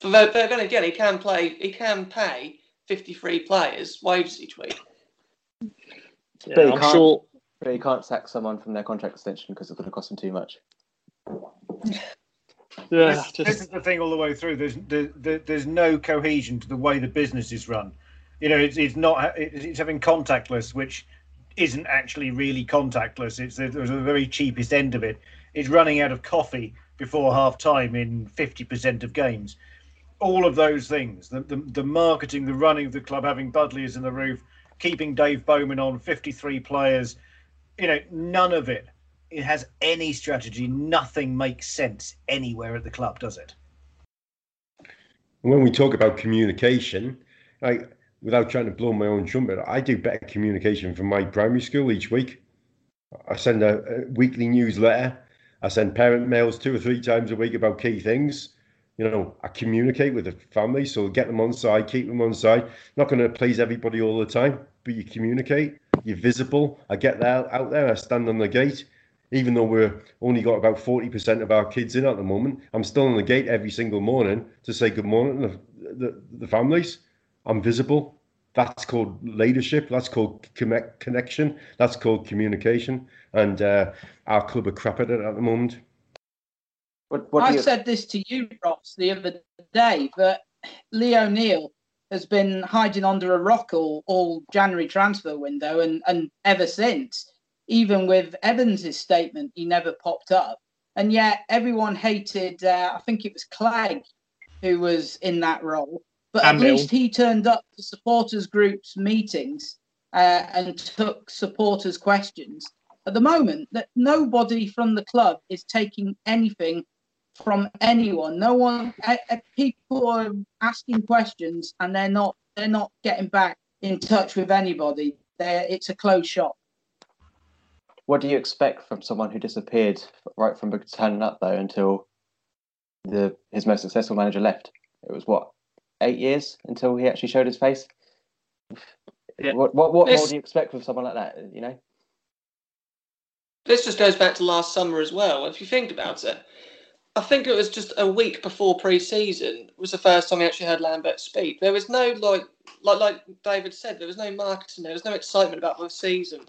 But then again, he can play. He can pay fifty-three players wages each week. Yeah, But you I'm can't- sure. but you can't sack someone from their contract extension because it's going to cost them too much. Yeah, this, this is the thing all the way through. There's there, there, there's no cohesion to the way the business is run. You know, it's it's not it's, it's having contactless, which isn't actually really contactless. It's the, the very cheapest end of it. It's running out of coffee before half time in fifty percent of games. All of those things, the, the the marketing, the running of the club, having buddleias in the roof, keeping Dave Bowman on, fifty three players. You know, none of it it has any strategy. Nothing makes sense anywhere at the club, does it? when we talk about communication, like without trying to blow my own trumpet, I do better communication from my primary school each week. I send a, a weekly newsletter. I send parent mails two or three times a week about key things. you know, I communicate with the family, so get them on side, keep them on side. Not going to please everybody all the time, but you communicate. You're visible. I get that out there. I stand on the gate, even though we're only got about forty percent of our kids in at the moment. I'm still on the gate every single morning to say good morning to the, the, the families. I'm visible. That's called leadership. That's called connect, connection. That's called communication. And uh, our club are crap at it at the moment. What, what I you... said this to you, Ross, the other day, but Lee O'Neill has been hiding under a rock all, all January transfer window and, and ever since. Even with Evans' statement, he never popped up. And yet everyone hated, uh, I think it was Clegg who was in that role. But and at Bill. least he turned up to supporters groups meetings uh, and took supporters' questions. At the moment, that nobody from the club is taking anything from anyone. No one. Uh, people are asking questions, and they're not. They're not getting back in touch with anybody. They're, it's a closed shop. What do you expect from someone who disappeared right from turning up though until the his most successful manager left? It was what eight years until he actually showed his face. Yeah. What what, what more do you expect from someone like that? You know. This just goes back to last summer as well. If you think about it, I think it was just a week before pre-season was the first time we actually heard Lambert speak. There was no like like like David said, there was no marketing, there was no excitement about the season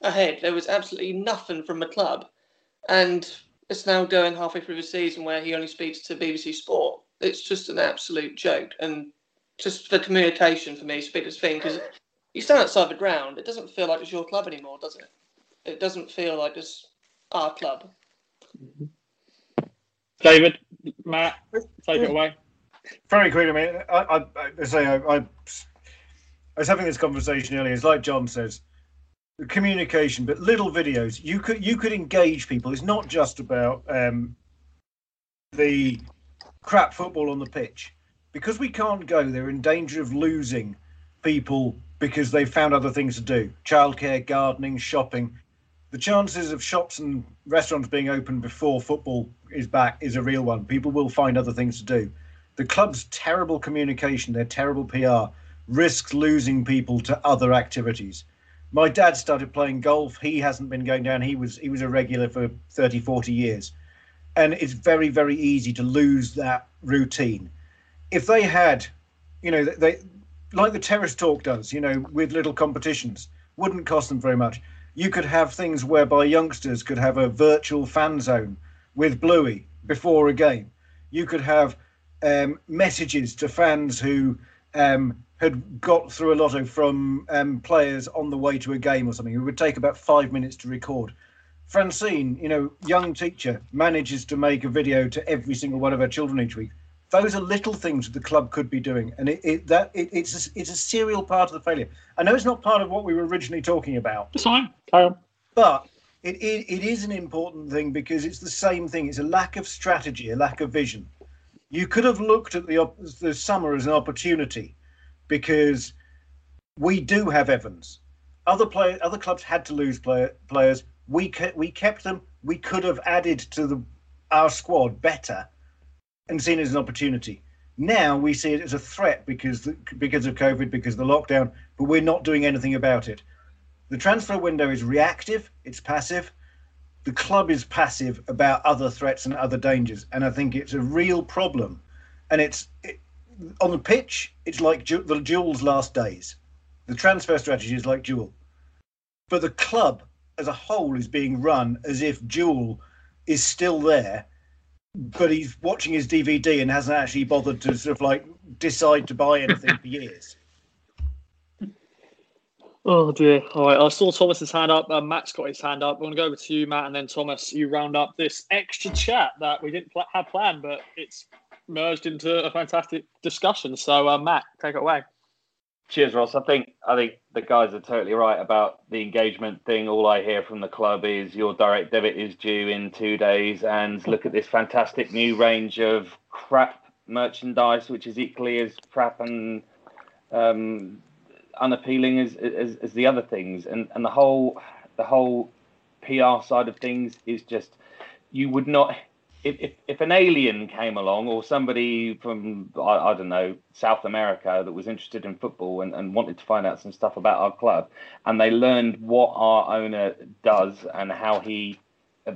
ahead. There was absolutely nothing from the club, and it's now going halfway through the season where he only speaks to BBC Sport. It's just an absolute joke, and just the communication for me is the biggest thing because you stand outside the ground, it doesn't feel like it's your club anymore, does it? It doesn't feel like it's our club. Mm-hmm. David, Matt, take it away. Very quickly, I mean, I, I, I say I, I, I was having this conversation earlier. It's like John says, communication, but little videos. You could you could engage people. It's not just about um, the crap football on the pitch, because we can't go. They're in danger of losing people because they've found other things to do: childcare, gardening, shopping the chances of shops and restaurants being open before football is back is a real one. People will find other things to do. The club's terrible communication, their terrible PR, risks losing people to other activities. My dad started playing golf. He hasn't been going down. He was he was a regular for 30, 40 years. And it's very, very easy to lose that routine. If they had, you know, they like the terrace talk does, you know, with little competitions, wouldn't cost them very much you could have things whereby youngsters could have a virtual fan zone with Bluey before a game. You could have um, messages to fans who um, had got through a lotto from um, players on the way to a game or something. It would take about five minutes to record. Francine, you know, young teacher, manages to make a video to every single one of her children each week. Those are little things the club could be doing, and it, it that it, it's a, it's a serial part of the failure. I know it's not part of what we were originally talking about. It's fine. Carry on. But it, it, it is an important thing because it's the same thing. It's a lack of strategy, a lack of vision. You could have looked at the the summer as an opportunity because we do have Evans. Other play, other clubs had to lose play, players. We ke- we kept them. We could have added to the our squad better and seen it as an opportunity. Now we see it as a threat because because of COVID, because of the lockdown, but we're not doing anything about it. The transfer window is reactive, it's passive. The club is passive about other threats and other dangers, and I think it's a real problem. And it's it, on the pitch, it's like Ju- the Jewell's last days. The transfer strategy is like Jewell, but the club as a whole is being run as if Jewel is still there but he's watching his DVD and hasn't actually bothered to sort of like decide to buy anything for years. Oh dear. All right. I saw Thomas's hand up. Uh, Matt's got his hand up. I'm going to go over to you, Matt, and then Thomas, you round up this extra chat that we didn't pl- have planned, but it's merged into a fantastic discussion. So, uh, Matt, take it away. Cheers, Ross. I think I think the guys are totally right about the engagement thing. All I hear from the club is your direct debit is due in two days, and look at this fantastic new range of crap merchandise, which is equally as crap and um, unappealing as, as, as the other things. And and the whole the whole PR side of things is just you would not if, if, if an alien came along or somebody from I, I, don't know South America that was interested in football and, and wanted to find out some stuff about our club and they learned what our owner does and how he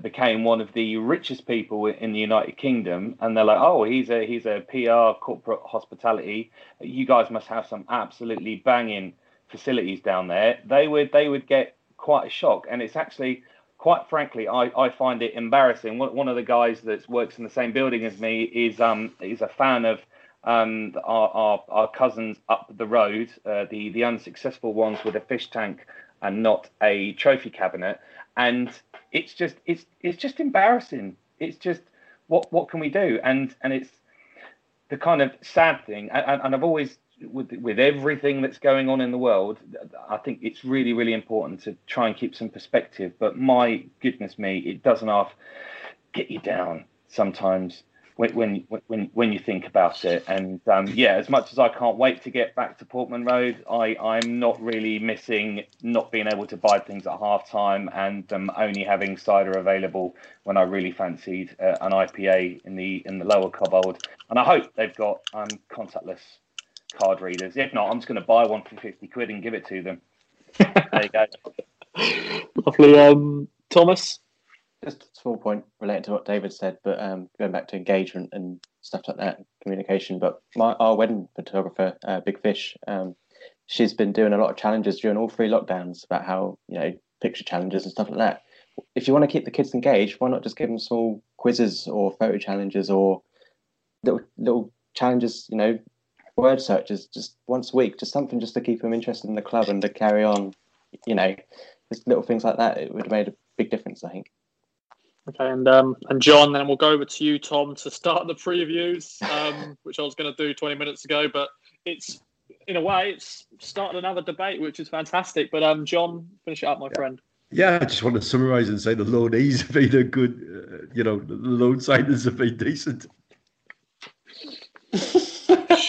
became one of the richest people in the United Kingdom and they're like oh he's a he's a PR corporate hospitality. You guys must have some absolutely banging facilities down there. They would they would get quite a shock and it's actually quite frankly, I, I find it embarrassing. One, of the guys that works in the same building as me is um is a fan of um our, our, our cousins up the road, uh, the the unsuccessful ones with a fish tank and not a trophy cabinet, and it's just it's it's just embarrassing. It's just what what can we do? And and it's the kind of sad thing, and, and I've always with with everything that's going on in the world, I think it's really really important to try and keep some perspective. But my goodness me, it doesn't half get you down sometimes when when when, when you think about it. And um, yeah, as much as I can't wait to get back to Portman Road, I I'm not really missing not being able to buy things at half time and um, only having cider available when I really fancied uh, an IPA in the in the lower Cobbold. And I hope they've got um, contactless card readers. If not, I'm just going to buy one for 50 quid and give it to them. there you go. Lovely. Um, Thomas? Just a small point relating to what David said, but um, going back to engagement and stuff like that, communication. But my our wedding photographer, uh, Big Fish, um, she's been doing a lot of challenges during all three lockdowns about how you know picture challenges and stuff like that. If you want to keep the kids engaged, why not just give them small quizzes or photo challenges or little little challenges? You know, word searches just once a week, just something just to keep them interested in the club and to carry on. You know, just little things like that. It would have made a big difference, I think. Okay, and um, and John, then we'll go over to you, Tom, to start the previews, um, which I was going to do 20 minutes ago, but it's in a way it's started another debate, which is fantastic. But um, John, finish it up, my yeah. friend. Yeah, I just want to summarise and say the loanees have been a good, uh, you know, the loan signers have been decent.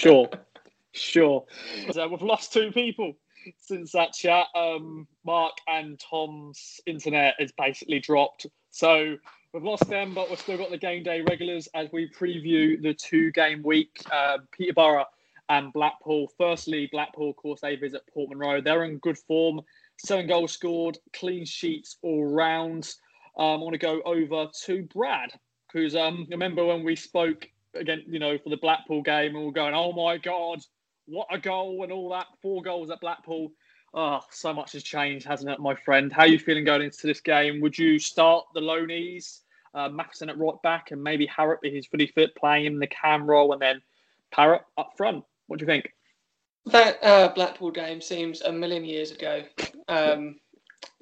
Sure, sure. So we've lost two people since that chat. Um, Mark and Tom's internet has basically dropped. So we've lost them, but we've still got the game day regulars as we preview the two game week. Uh, Peterborough and Blackpool. Firstly, Blackpool, of course, they visit Portman Road. They're in good form. Seven goals scored, clean sheets all round. Um, I want to go over to Brad, because um, remember when we spoke again, you know, for the Blackpool game, and we're going, oh my God, what a goal and all that. Four goals at Blackpool. Oh, so much has changed, hasn't it, my friend? How are you feeling going into this game? Would you start the loanees, uh, Matheson at right back, and maybe Harrop, if he's fully fit, playing in the cam role, and then Parrott up front? What do you think? That uh, Blackpool game seems a million years ago. Um,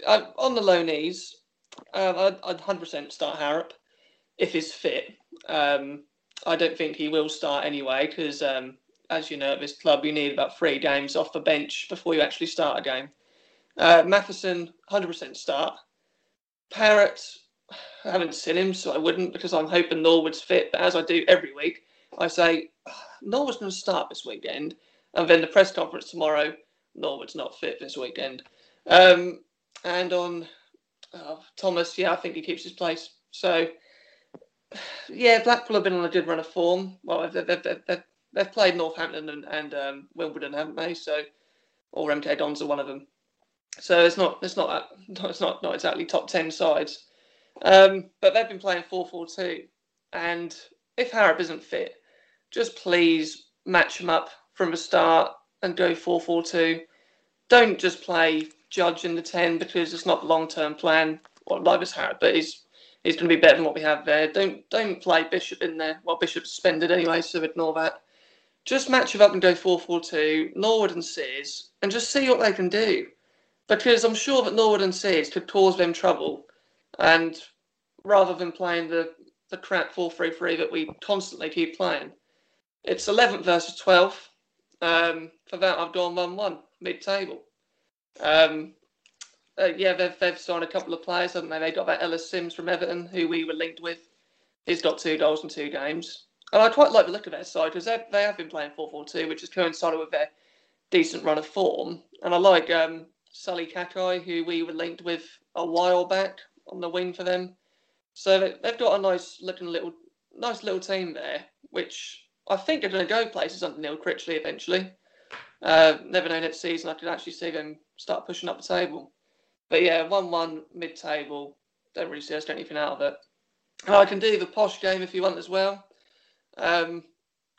I, on the loanees, uh, I'd, I'd 100% start Harrop if he's fit. Um, I don't think he will start anyway because, um, as you know, at this club, you need about three games off the bench before you actually start a game. Uh, Matheson, 100% start. Parrott, I haven't seen him, so I wouldn't because I'm hoping Norwood's fit. But as I do every week, I say Norwood's going to start this weekend, and then the press conference tomorrow, Norwood's not fit this weekend. Um, and on uh, Thomas, yeah, I think he keeps his place. So yeah, Blackpool have been on a good run of form. Well, they've, they've, they've, they've played Northampton and, and um, Wimbledon, haven't they? So, or MK Dons are one of them. So it's not it's not it's not not exactly top ten sides, um, but they've been playing four four two, and if Harrop isn't fit, just please match him up from the start and go four four two. Don't just play Judge in the ten because it's not the long term plan. Well, like Harrop, but he's he's going to be better than what we have there. Don't don't play Bishop in there. Well, Bishop's suspended anyway, so ignore that. Just match it up and go 4 4 2, Norwood and Sears, and just see what they can do. Because I'm sure that Norwood and Sears could cause them trouble. And rather than playing the, the crap 4 3 3 that we constantly keep playing, it's 11th versus 12th. Um, for that, I've gone 1 1 mid table. Um, uh, yeah, they've, they've signed a couple of players, haven't they? They got that Ellis Simms from Everton, who we were linked with. He's got two goals in two games. And I quite like the look of their side because they have been playing 4 4 2, which has coincided with their decent run of form. And I like um, Sullay Kaikai, who we were linked with a while back on the wing for them. So they- they've got a nice looking little, nice little team there, which I think are going to go places under Neil Critchley eventually. Uh, never know next season I could actually see them start pushing up the table. But yeah, one-one mid-table. Don't really see us getting anything out of it. And I can do the posh game if you want as well. Um,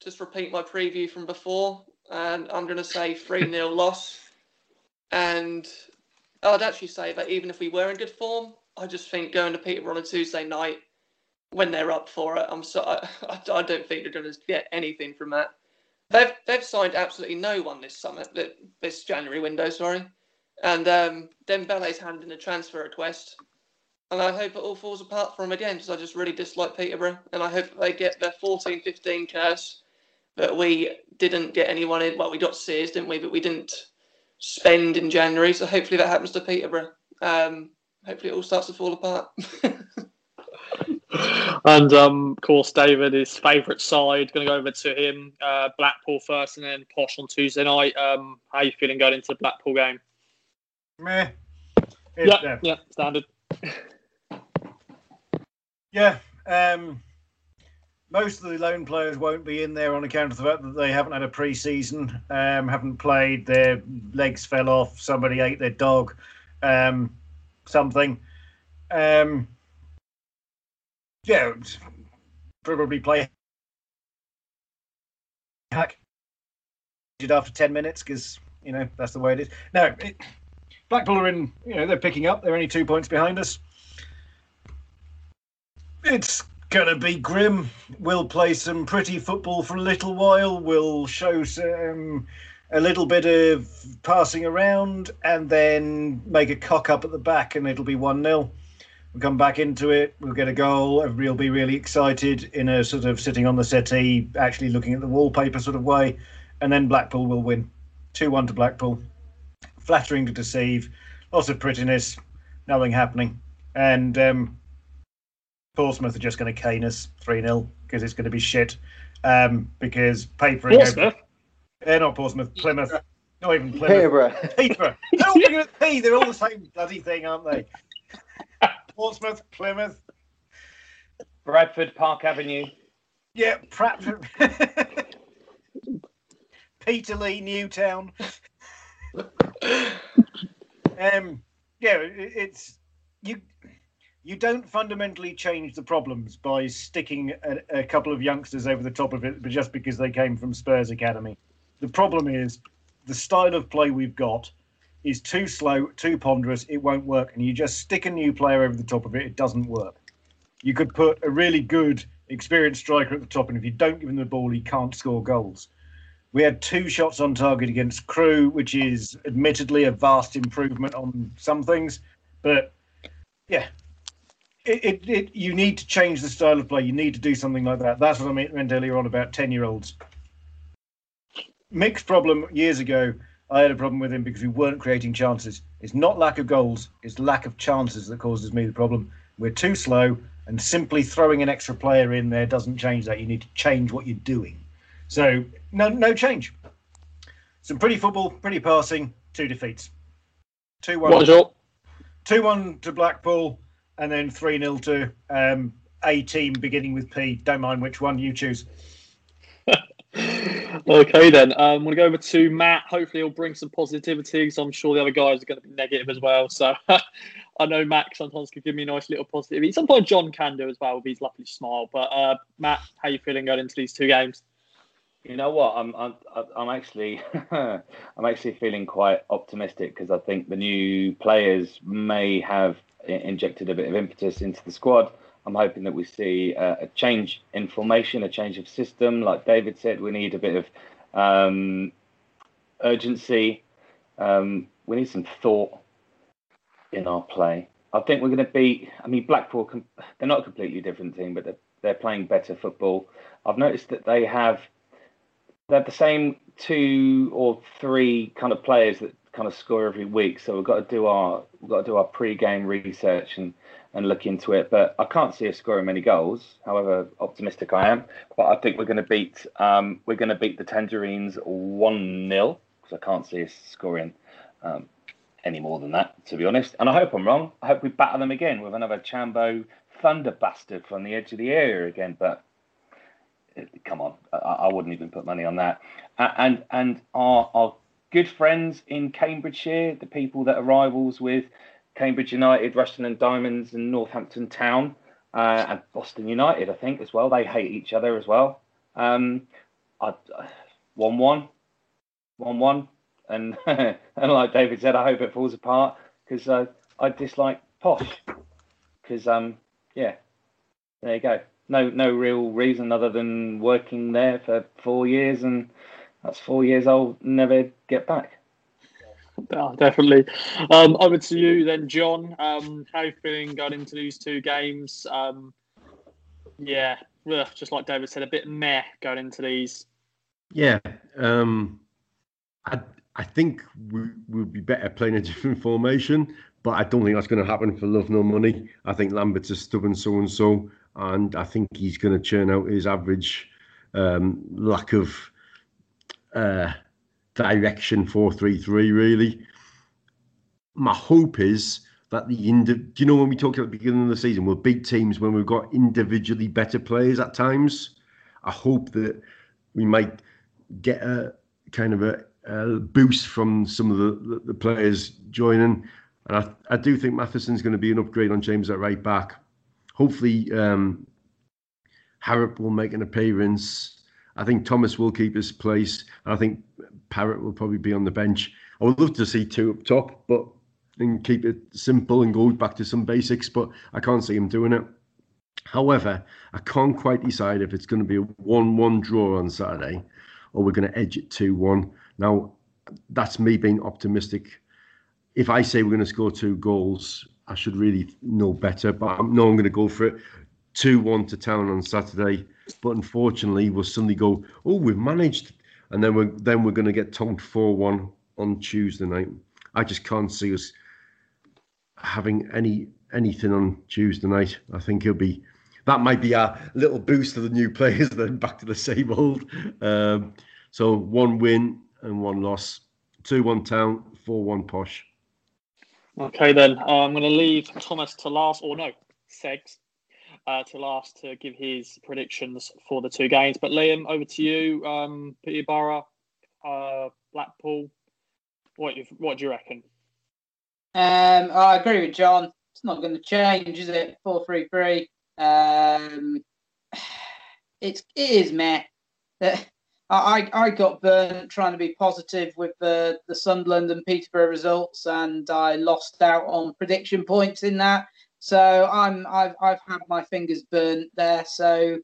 just repeat my preview from before, and I'm going to say 3 0 loss. And I'd actually say that even if we were in good form, I just think going to Peterborough on a Tuesday night when they're up for it, I'm so I, I don't think they're going to get anything from that. They've they've signed absolutely no one this summer, this January window, sorry, and um, Dembele's handed in a transfer request, and I hope it all falls apart for him again because I just really dislike Peterborough, and I hope they get their 14-15 curse that we didn't get anyone in. Well, we got Sears, didn't we? But we didn't spend in January, so hopefully that happens to Peterborough. Um, hopefully it all starts to fall apart. And um, of course, David, his favourite side, going to go over to him. Uh, Blackpool first, and then Posh on Tuesday night. Um, how are you feeling going into the Blackpool game? Meh. Yeah, uh, yeah, standard. Yeah. Um, most of the loan players won't be in there on account of the fact that they haven't had a pre-season, um, haven't played, their legs fell off, somebody ate their dog, um, something. Um, yeah, probably play hack after 10 minutes because, you know, that's the way it is. No, it, Blackpool are in, you know, they're picking up. They're only two points behind us. It's gonna be grim. We'll play some pretty football for a little while. We'll show some a little bit of passing around, and then make a cock up at the back, and it'll be one 0 We'll come back into it. We'll get a goal. Everybody will be really excited in a sort of sitting on the settee, actually looking at the wallpaper sort of way, and then Blackpool will win, two one to Blackpool. Flattering to deceive, lots of prettiness, nothing happening, and um, Portsmouth are just going to cane us 3 0 because it's going to be shit. Um, because papering Portsmouth? over. Uh, not Portsmouth, Plymouth. Not even Plymouth. Peterborough. Peterborough. They're all beginning with P. They're all the same bloody thing, aren't they? Portsmouth, Plymouth. Bradford Park Avenue. Yeah, Pratt. Peterlee, Newtown. Um, yeah, it- it's you. You don't fundamentally change the problems by sticking a, a couple of youngsters over the top of it, but just because they came from Spurs Academy. The problem is the style of play we've got is too slow, too ponderous. It won't work, and you just stick a new player over the top of it. It doesn't work. You could put a really good, experienced striker at the top, and if you don't give him the ball, he can't score goals. We had two shots on target against Crewe, which is admittedly a vast improvement on some things, but yeah, it, it, it you need to change the style of play. You need to do something like that. That's what I meant earlier on about ten year olds. Mick's problem years ago, I had a problem with him because we weren't creating chances. It's not lack of goals; it's lack of chances that causes me the problem. We're too slow, and simply throwing an extra player in there doesn't change that. You need to change what you're doing. So no, no change. Some pretty football, pretty passing, two defeats. Two one. What is your Two one to Blackpool, and then three 0 to um, a team beginning with P. Don't mind which one you choose. okay then? Um, gonna go over to Matt. Hopefully, he'll bring some positivity. Because I'm sure the other guys are going to be negative as well. So I know Matt sometimes can give me a nice little positivity. Sometimes John can do as well with his lovely smile. But uh, Matt, how you feeling going into these two games? You know what? I'm I'm I'm actually I'm actually feeling quite optimistic because I think the new players may have injected a bit of impetus into the squad. I'm hoping that we see a, a change in formation, a change of system. Like David said, we need a bit of um, urgency. Um, we need some thought in our play. I think we're going to beat. I mean, Blackpool. They're not a completely different team, but they're, they're playing better football. I've noticed that they have they're the same two or three kind of players that kind of score every week. So we've got to do our we've got to do our pre-game research and and look into it. But I can't see us scoring many goals. However optimistic I am, but I think we're going to beat um, we're going to beat the Tangerines one 0 because I can't see us scoring. Um, any more than that, to be honest, and I hope I'm wrong. I hope we batter them again with another Chambo thunder bastard from the edge of the area again, but come on, I, I, wouldn't even put money on that. And and our our good friends in Cambridgeshire, the people that are rivals with Cambridge United, Rushden and Diamonds, and Northampton Town, uh, and Boston United, I think as well. They hate each other as well. Um, I, one one, one one, and and like David said, I hope it falls apart because uh, I dislike Posh. Because um, yeah, there you go. No, no real reason other than working there for four years, and that's four years I'll never get back. Yeah, definitely. Um, over to you then, John. Um, how you feeling going into these two games? Um, yeah, just like David said, a bit meh going into these. Yeah, um, I I think we would be better playing a different formation, but I don't think that's going to happen for love nor money. I think Lambert's a stubborn so and so, and I think he's going to churn out his average um, lack of uh, direction four three three. Really, my hope is that the indi- do you know when we talked at the beginning of the season, we're big teams when we've got individually better players at times. I hope that we might get a kind of a, a boost from some of the, the, the, players joining. And I, I do think Matheson's going to be an upgrade on James at right back. Hopefully, um, Harrop will make an appearance. I think Thomas will keep his place. And I think Parrott will probably be on the bench. I would love to see two up top, but and keep it simple and go back to some basics, but I can't see him doing it. However, I can't quite decide if it's going to be a 1 1 draw on Saturday or we're going to edge it 2 1. Now, that's me being optimistic. If I say we're going to score two goals, I should really know better, but I'm, no, I'm going to go for it 2 1 to town on Saturday. But unfortunately, we'll suddenly go, oh, we've managed. And then we're, then we're going to get tonked 4 1 on Tuesday night. I just can't see us having any anything on Tuesday night. I think it'll be that might be a little boost to the new players, then back to the same old. Um, so one win and one loss, two one town, four one posh. Okay, then uh, I'm going to leave Thomas to last, or no, Segs uh, to last to give his predictions for the two games. But Liam, over to you. Um, Peterborough, uh, Blackpool. What what do you reckon? Um, I agree with John. It's not going to change, is it? Four three three. Um, it's it is meh. I I got burnt trying to be positive with the the Sunderland and Peterborough results, and I lost out on prediction points in that. So I'm I've I've had my fingers burnt there. So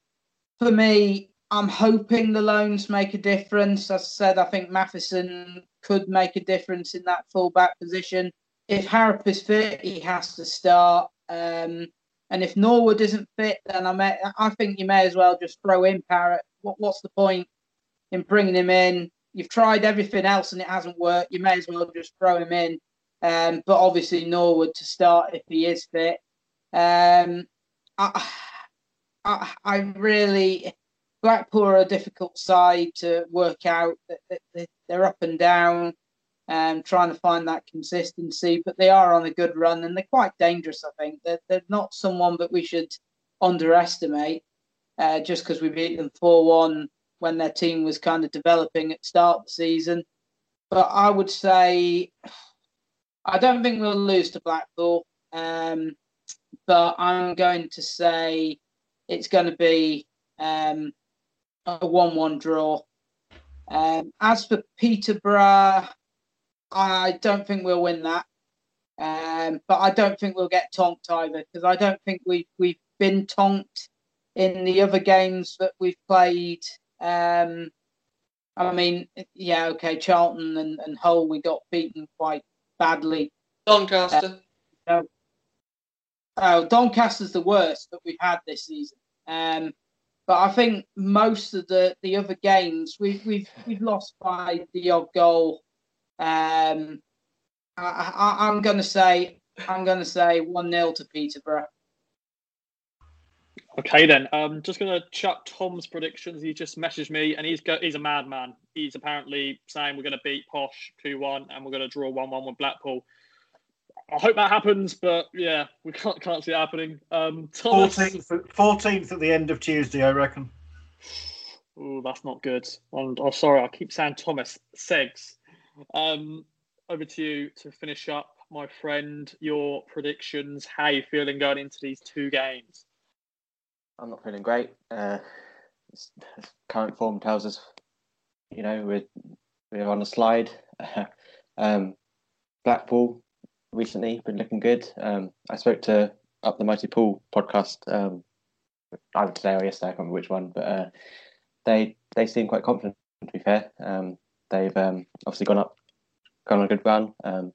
for me, I'm hoping the loans make a difference. As I said, I think Matheson could make a difference in that fullback position. If Harrop is fit, he has to start. Um, and if Norwood isn't fit, then I may, I think you may as well just throw in Parrott. What, what's the point in bringing him in? You've tried everything else and it hasn't worked. You may as well just throw him in. Um, but obviously Norwood to start if he is fit. Um, I, I, I really Blackpool are a difficult side to work out. They're up and down um, trying to find that consistency. But they are on a good run and they're quite dangerous. I think they're, they're not someone that we should underestimate uh, just because we beat them four one when their team was kind of developing at start of the season. But I would say I don't think we'll lose to Blackpool. Um, but I'm going to say it's going to be um, a 1 1 draw. Um, as for Peterborough, I don't think we'll win that. Um, but I don't think we'll get tonked either because I don't think we've we've been tonked in the other games that we've played. Um, I mean, yeah, okay, Charlton and, and Hull we got beaten quite badly. Doncaster. Uh, oh, Doncaster's the worst that we've had this season. Um, but I think most of the, the other games we've we've we've lost by the odd goal um, i I, going to say I'm going to say one 0 to Peterborough. Okay then, um, just going to chuck Tom's predictions. He just messaged me, and he's go, he's a madman. He's apparently saying we're going to beat Posh two one, and we're going to draw one one with Blackpool. I hope that happens, but yeah, we can't can't see it happening. Um, Thomas, 14th, 14th at the end of Tuesday, I reckon. Oh, that's not good. I'm, oh, sorry, I keep saying Thomas Segs. Um, over to you to finish up, my friend. Your predictions. How you feeling going into these two games? I'm not feeling great. Uh, current form tells us, you know, we're we're on a slide. um, Blackpool recently been looking good. Um, I spoke to Up the Mighty Pool podcast. Um, either today or yesterday, I can't remember which one, but uh, they they seem quite confident. To be fair, um, they've um, obviously gone up, gone on a good run. Um,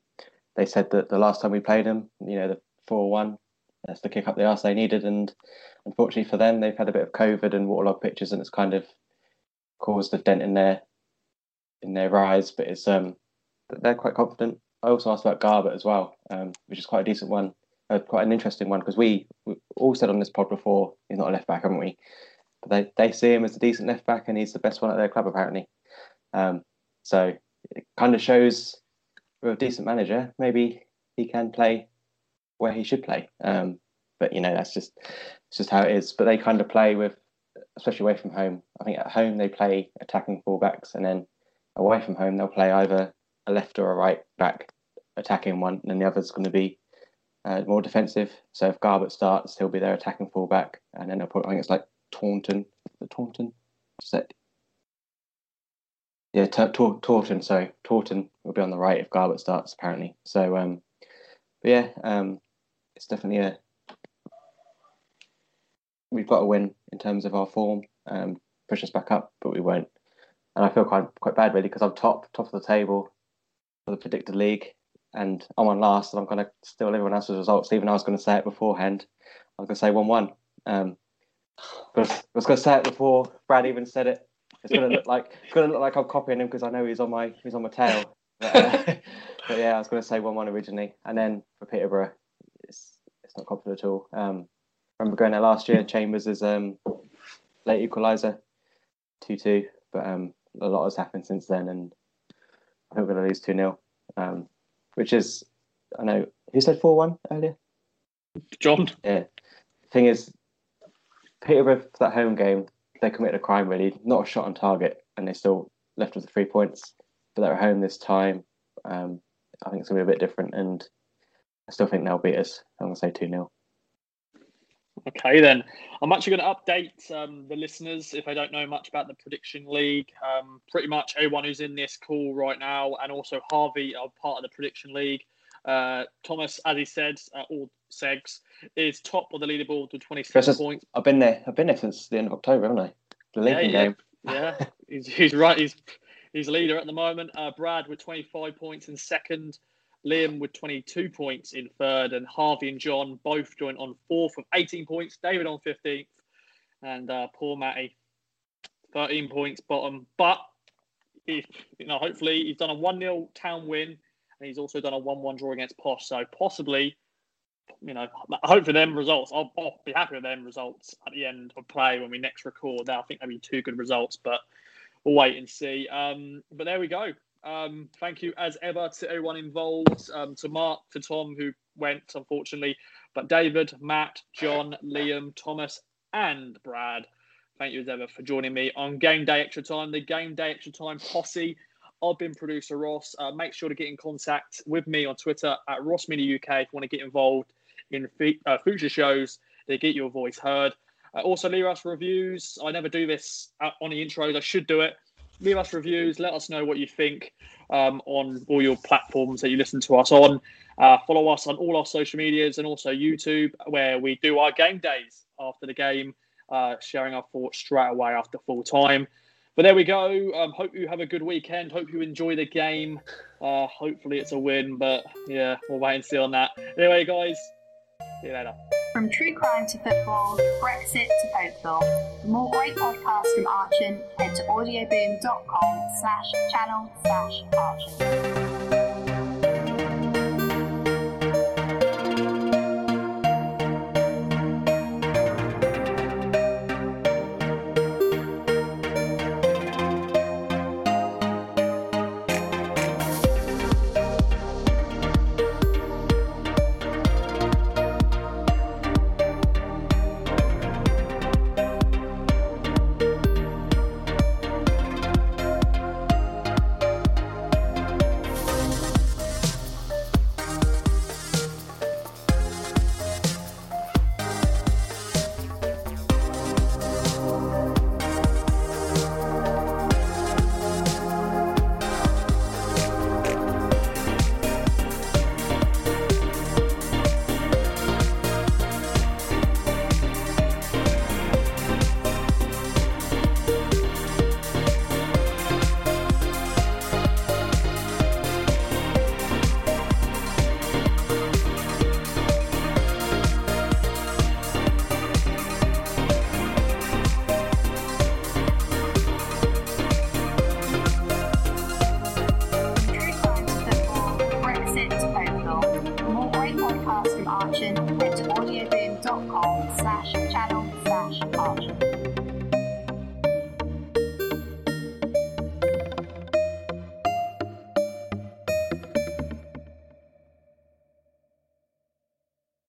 they said that the last time we played them, you know, the four one, that's the kick up the arse they needed, and unfortunately for them, they've had a bit of COVID and waterlogged pitches, and it's kind of caused a dent in their in their rise. But it's um, they're quite confident. I also asked about Garbutt as well, um, which is quite a decent one, uh, quite an interesting one because we, we all said on this pod before he's not a left back, haven't we? But they, they see him as a decent left back and he's the best one at their club apparently. Um, so it kind of shows with a decent manager, maybe he can play where he should play. Um, but you know that's just it's just how it is. But they kind of play with, especially away from home. I think at home they play attacking fullbacks, and then away from home they'll play either a left or a right back attacking one, and then the other's going to be uh, more defensive. So if Garbutt starts, he'll be their attacking fullback, and then they'll put, I think it's like Taunton, the Taunton? Yeah, T- T- Taunton. Sorry, Taunton will be on the right if Garbutt starts apparently. So, um, but yeah, um, it's definitely a we've got to win in terms of our form, um, push us back up, but we won't. And I feel quite quite bad really because I'm top top of the table for the predicted league, and I'm on last, and I'm going to steal everyone else's results. Even I was going to say it beforehand. I was going to say one-one. Um, but I was going to say it before Brad even said it. It's going to look like it's going to look like I'm copying him because I know he's on my he's on my tail. But, uh, but yeah, I was going to say one-one originally, and then for Peterborough, it's it's not confident at all. Um, I remember going there last year. Chambers is um, late equaliser, two-two, but um, a lot has happened since then, and I think we're going to lose 2 0, um, which is, I know, who said 4 1 earlier? John. Yeah. Thing is, Peterborough, for that home game, they committed a crime, really, not a shot on target, and they still left with the three points. But they're at home this time. Um, I think it's going to be a bit different, and I still think they'll beat us. I'm going to say 2 0. Okay, then I'm actually going to update um, the listeners if they don't know much about the prediction league. Um, pretty much everyone who's in this call right now, and also Harvey are part of the prediction league. Uh, Thomas, as he said, uh, all segs is top of the leaderboard with 27 points. I've been there. I've been there since the end of October, haven't I? The Lincoln yeah, yeah. game. yeah, he's, he's right. He's he's leader at the moment. Uh, Brad with 25 points in second. Liam with 22 points in third, and Harvey and John both joined on fourth with 18 points. David on 15th, and uh, poor Matty, 13 points bottom. But you know, hopefully he's done a 1 0 town win, and he's also done a 1 1 draw against Posh. So possibly, you know, I hope for them results. I'll, I'll, be happy with them results at the end of play when we next record. I think that'll be two good results, but we'll wait and see. Um, but there we go. Um, thank you as ever to everyone involved, um, to Mark, to Tom, who went, unfortunately, but David, Matt, John, Liam, Thomas, and Brad. Thank you as ever for joining me on Game Day Extra Time, the Game Day Extra Time posse. I've been producer Ross. Uh, make sure to get in contact with me on Twitter at Ross Media UK if you want to get involved in uh, future shows to get your voice heard. Uh, also, leave us reviews. I never do this on the intros. I should do it leave us reviews. Let us know what you think um, on all your platforms that you listen to us on. Uh, follow us on all our social medias and also YouTube, where we do our game days after the game, uh, sharing our thoughts straight away after full time. But there we go. Um, hope you have a good weekend. Hope you enjoy the game. Uh, hopefully it's a win, but yeah, we'll wait and see on that. Anyway, guys, see you later. From true crime to football, Brexit to folklore. For more great podcasts from Archon, head to audioboom.com slash channel slash Archon.